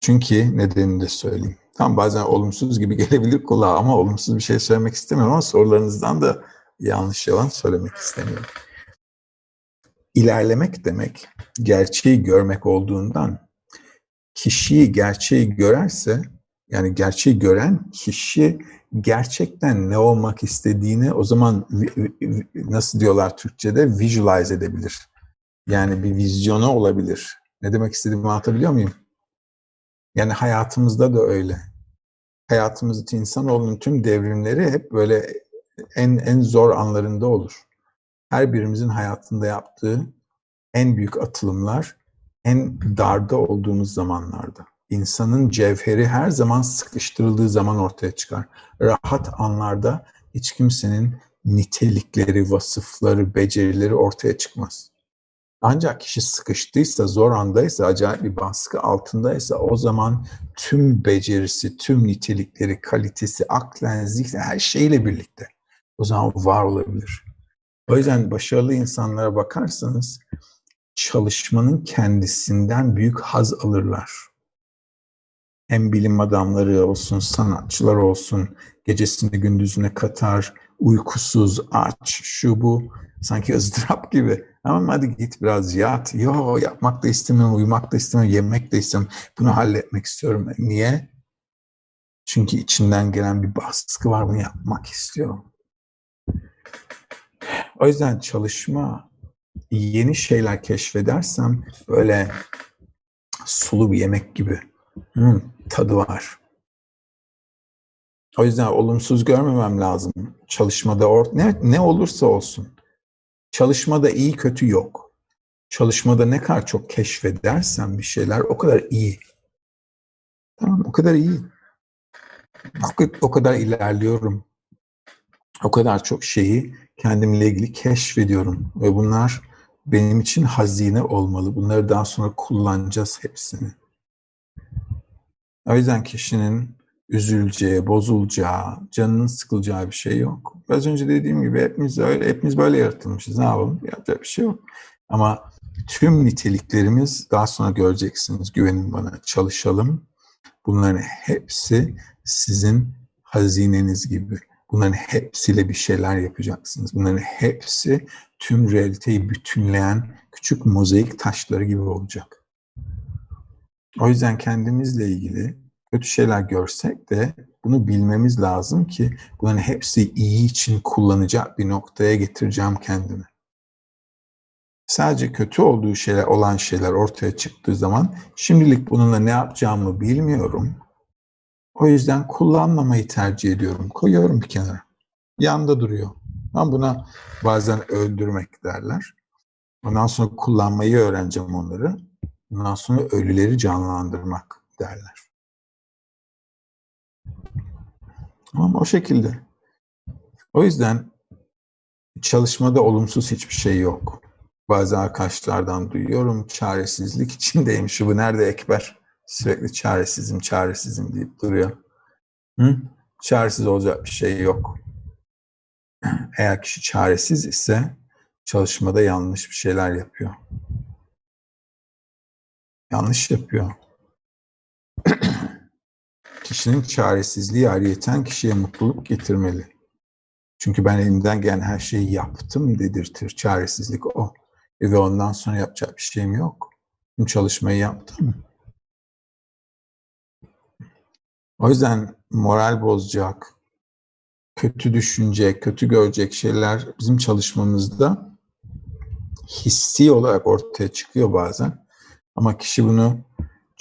Çünkü nedenini de söyleyeyim. Tam bazen olumsuz gibi gelebilir kulağa ama olumsuz bir şey söylemek istemiyorum ama sorularınızdan da yanlış yalan söylemek istemiyorum. İlerlemek demek gerçeği görmek olduğundan kişiyi gerçeği görerse yani gerçeği gören kişi gerçekten ne olmak istediğini o zaman nasıl diyorlar Türkçe'de visualize edebilir. Yani bir vizyonu olabilir. Ne demek istediğimi anlatabiliyor muyum? Yani hayatımızda da öyle. Hayatımızda insanoğlunun tüm devrimleri hep böyle en en zor anlarında olur. Her birimizin hayatında yaptığı en büyük atılımlar en darda olduğumuz zamanlarda. İnsanın cevheri her zaman sıkıştırıldığı zaman ortaya çıkar. Rahat anlarda hiç kimsenin nitelikleri, vasıfları, becerileri ortaya çıkmaz. Ancak kişi sıkıştıysa, zor andaysa, acayip bir baskı altındaysa o zaman tüm becerisi, tüm nitelikleri, kalitesi, aklen, zihni her şeyle birlikte o zaman var olabilir. O yüzden başarılı insanlara bakarsanız çalışmanın kendisinden büyük haz alırlar. Hem bilim adamları olsun, sanatçılar olsun, gecesini gündüzüne katar, uykusuz, aç, şu bu, sanki ızdırap gibi. Ama hadi git biraz yat. Yo yapmak da istemiyorum, uyumak da istemiyorum, yemek de istemiyorum. Bunu halletmek istiyorum. Niye? Çünkü içinden gelen bir baskı var, bunu yapmak istiyor. O yüzden çalışma, yeni şeyler keşfedersem böyle sulu bir yemek gibi hmm, tadı var. O yüzden olumsuz görmemem lazım. Çalışmada or ne, ne olursa olsun. Çalışmada iyi kötü yok. Çalışmada ne kadar çok keşfedersem bir şeyler o kadar iyi. Tamam o kadar iyi. O kadar ilerliyorum. O kadar çok şeyi kendimle ilgili keşfediyorum. Ve bunlar benim için hazine olmalı. Bunları daha sonra kullanacağız hepsini. O yüzden kişinin üzüleceği, bozulacağı, canının sıkılacağı bir şey yok. Az önce dediğim gibi hepimiz öyle, hepimiz böyle yaratılmışız. Ne yapalım? Yapacak bir şey yok. Ama tüm niteliklerimiz daha sonra göreceksiniz. Güvenin bana. Çalışalım. Bunların hepsi sizin hazineniz gibi. Bunların hepsiyle bir şeyler yapacaksınız. Bunların hepsi tüm realiteyi bütünleyen küçük mozaik taşları gibi olacak. O yüzden kendimizle ilgili kötü şeyler görsek de bunu bilmemiz lazım ki bunların hepsi iyi için kullanacak bir noktaya getireceğim kendimi. Sadece kötü olduğu şeyler olan şeyler ortaya çıktığı zaman şimdilik bununla ne yapacağımı bilmiyorum. O yüzden kullanmamayı tercih ediyorum. Koyuyorum bir kenara. Yanda duruyor. Ben buna bazen öldürmek derler. Ondan sonra kullanmayı öğreneceğim onları. Ondan sonra ölüleri canlandırmak derler. Ama o şekilde. O yüzden çalışmada olumsuz hiçbir şey yok. Bazı arkadaşlardan duyuyorum çaresizlik içindeyim. Şu bu nerede Ekber? Sürekli çaresizim, çaresizim deyip duruyor. Hı? Çaresiz olacak bir şey yok. Eğer kişi çaresiz ise çalışmada yanlış bir şeyler yapıyor. Yanlış yapıyor. Kişinin çaresizliği ayrıyeten kişiye mutluluk getirmeli. Çünkü ben elimden gelen her şeyi yaptım dedirtir. Çaresizlik o. E ve ondan sonra yapacak bir şeyim yok. Tüm çalışmayı yaptım. O yüzden moral bozacak, kötü düşünecek, kötü görecek şeyler bizim çalışmamızda hissi olarak ortaya çıkıyor bazen. Ama kişi bunu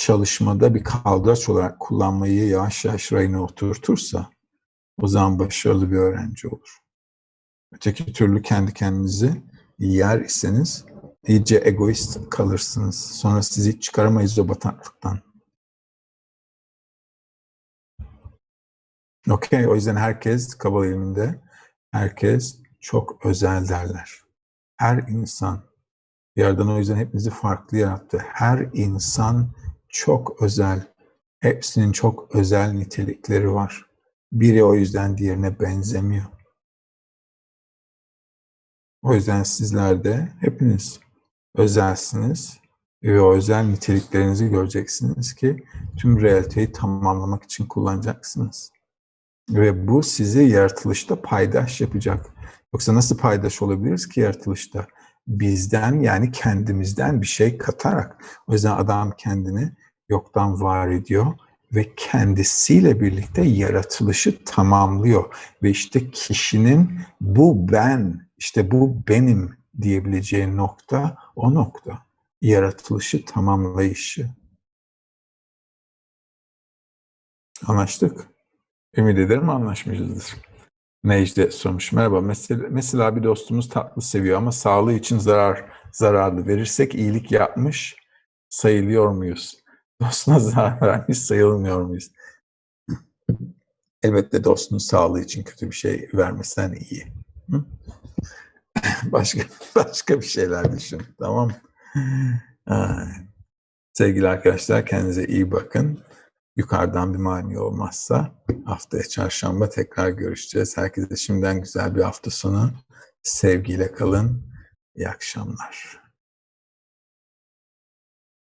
çalışmada bir kaldıraç olarak kullanmayı yavaş yavaş rayına oturtursa o zaman başarılı bir öğrenci olur. Öteki türlü kendi kendinizi yer iseniz iyice egoist kalırsınız. Sonra sizi çıkaramayız o bataklıktan. Okey, o yüzden herkes kabul ilminde herkes çok özel derler. Her insan, yerden o yüzden hepimizi farklı yarattı. Her insan çok özel. Hepsinin çok özel nitelikleri var. Biri o yüzden diğerine benzemiyor. O yüzden sizler de hepiniz özelsiniz ve o özel niteliklerinizi göreceksiniz ki tüm realiteyi tamamlamak için kullanacaksınız. Ve bu sizi yaratılışta paydaş yapacak. Yoksa nasıl paydaş olabiliriz ki yaratılışta? Bizden yani kendimizden bir şey katarak. O yüzden adam kendini yoktan var ediyor ve kendisiyle birlikte yaratılışı tamamlıyor. Ve işte kişinin bu ben, işte bu benim diyebileceği nokta o nokta. Yaratılışı tamamlayışı. Anlaştık. Ümit ederim anlaşmışızdır. Necde sormuş. Merhaba. Mesela, mesela bir dostumuz tatlı seviyor ama sağlığı için zarar zararlı verirsek iyilik yapmış sayılıyor muyuz? Dostuna zarar vermiş sayılmıyor muyuz? Elbette dostun sağlığı için kötü bir şey vermesen iyi. Başka başka bir şeyler düşün. Tamam. Sevgili arkadaşlar kendinize iyi bakın. Yukarıdan bir mani olmazsa haftaya çarşamba tekrar görüşeceğiz. Herkese şimdiden güzel bir hafta sonu. Sevgiyle kalın. İyi akşamlar.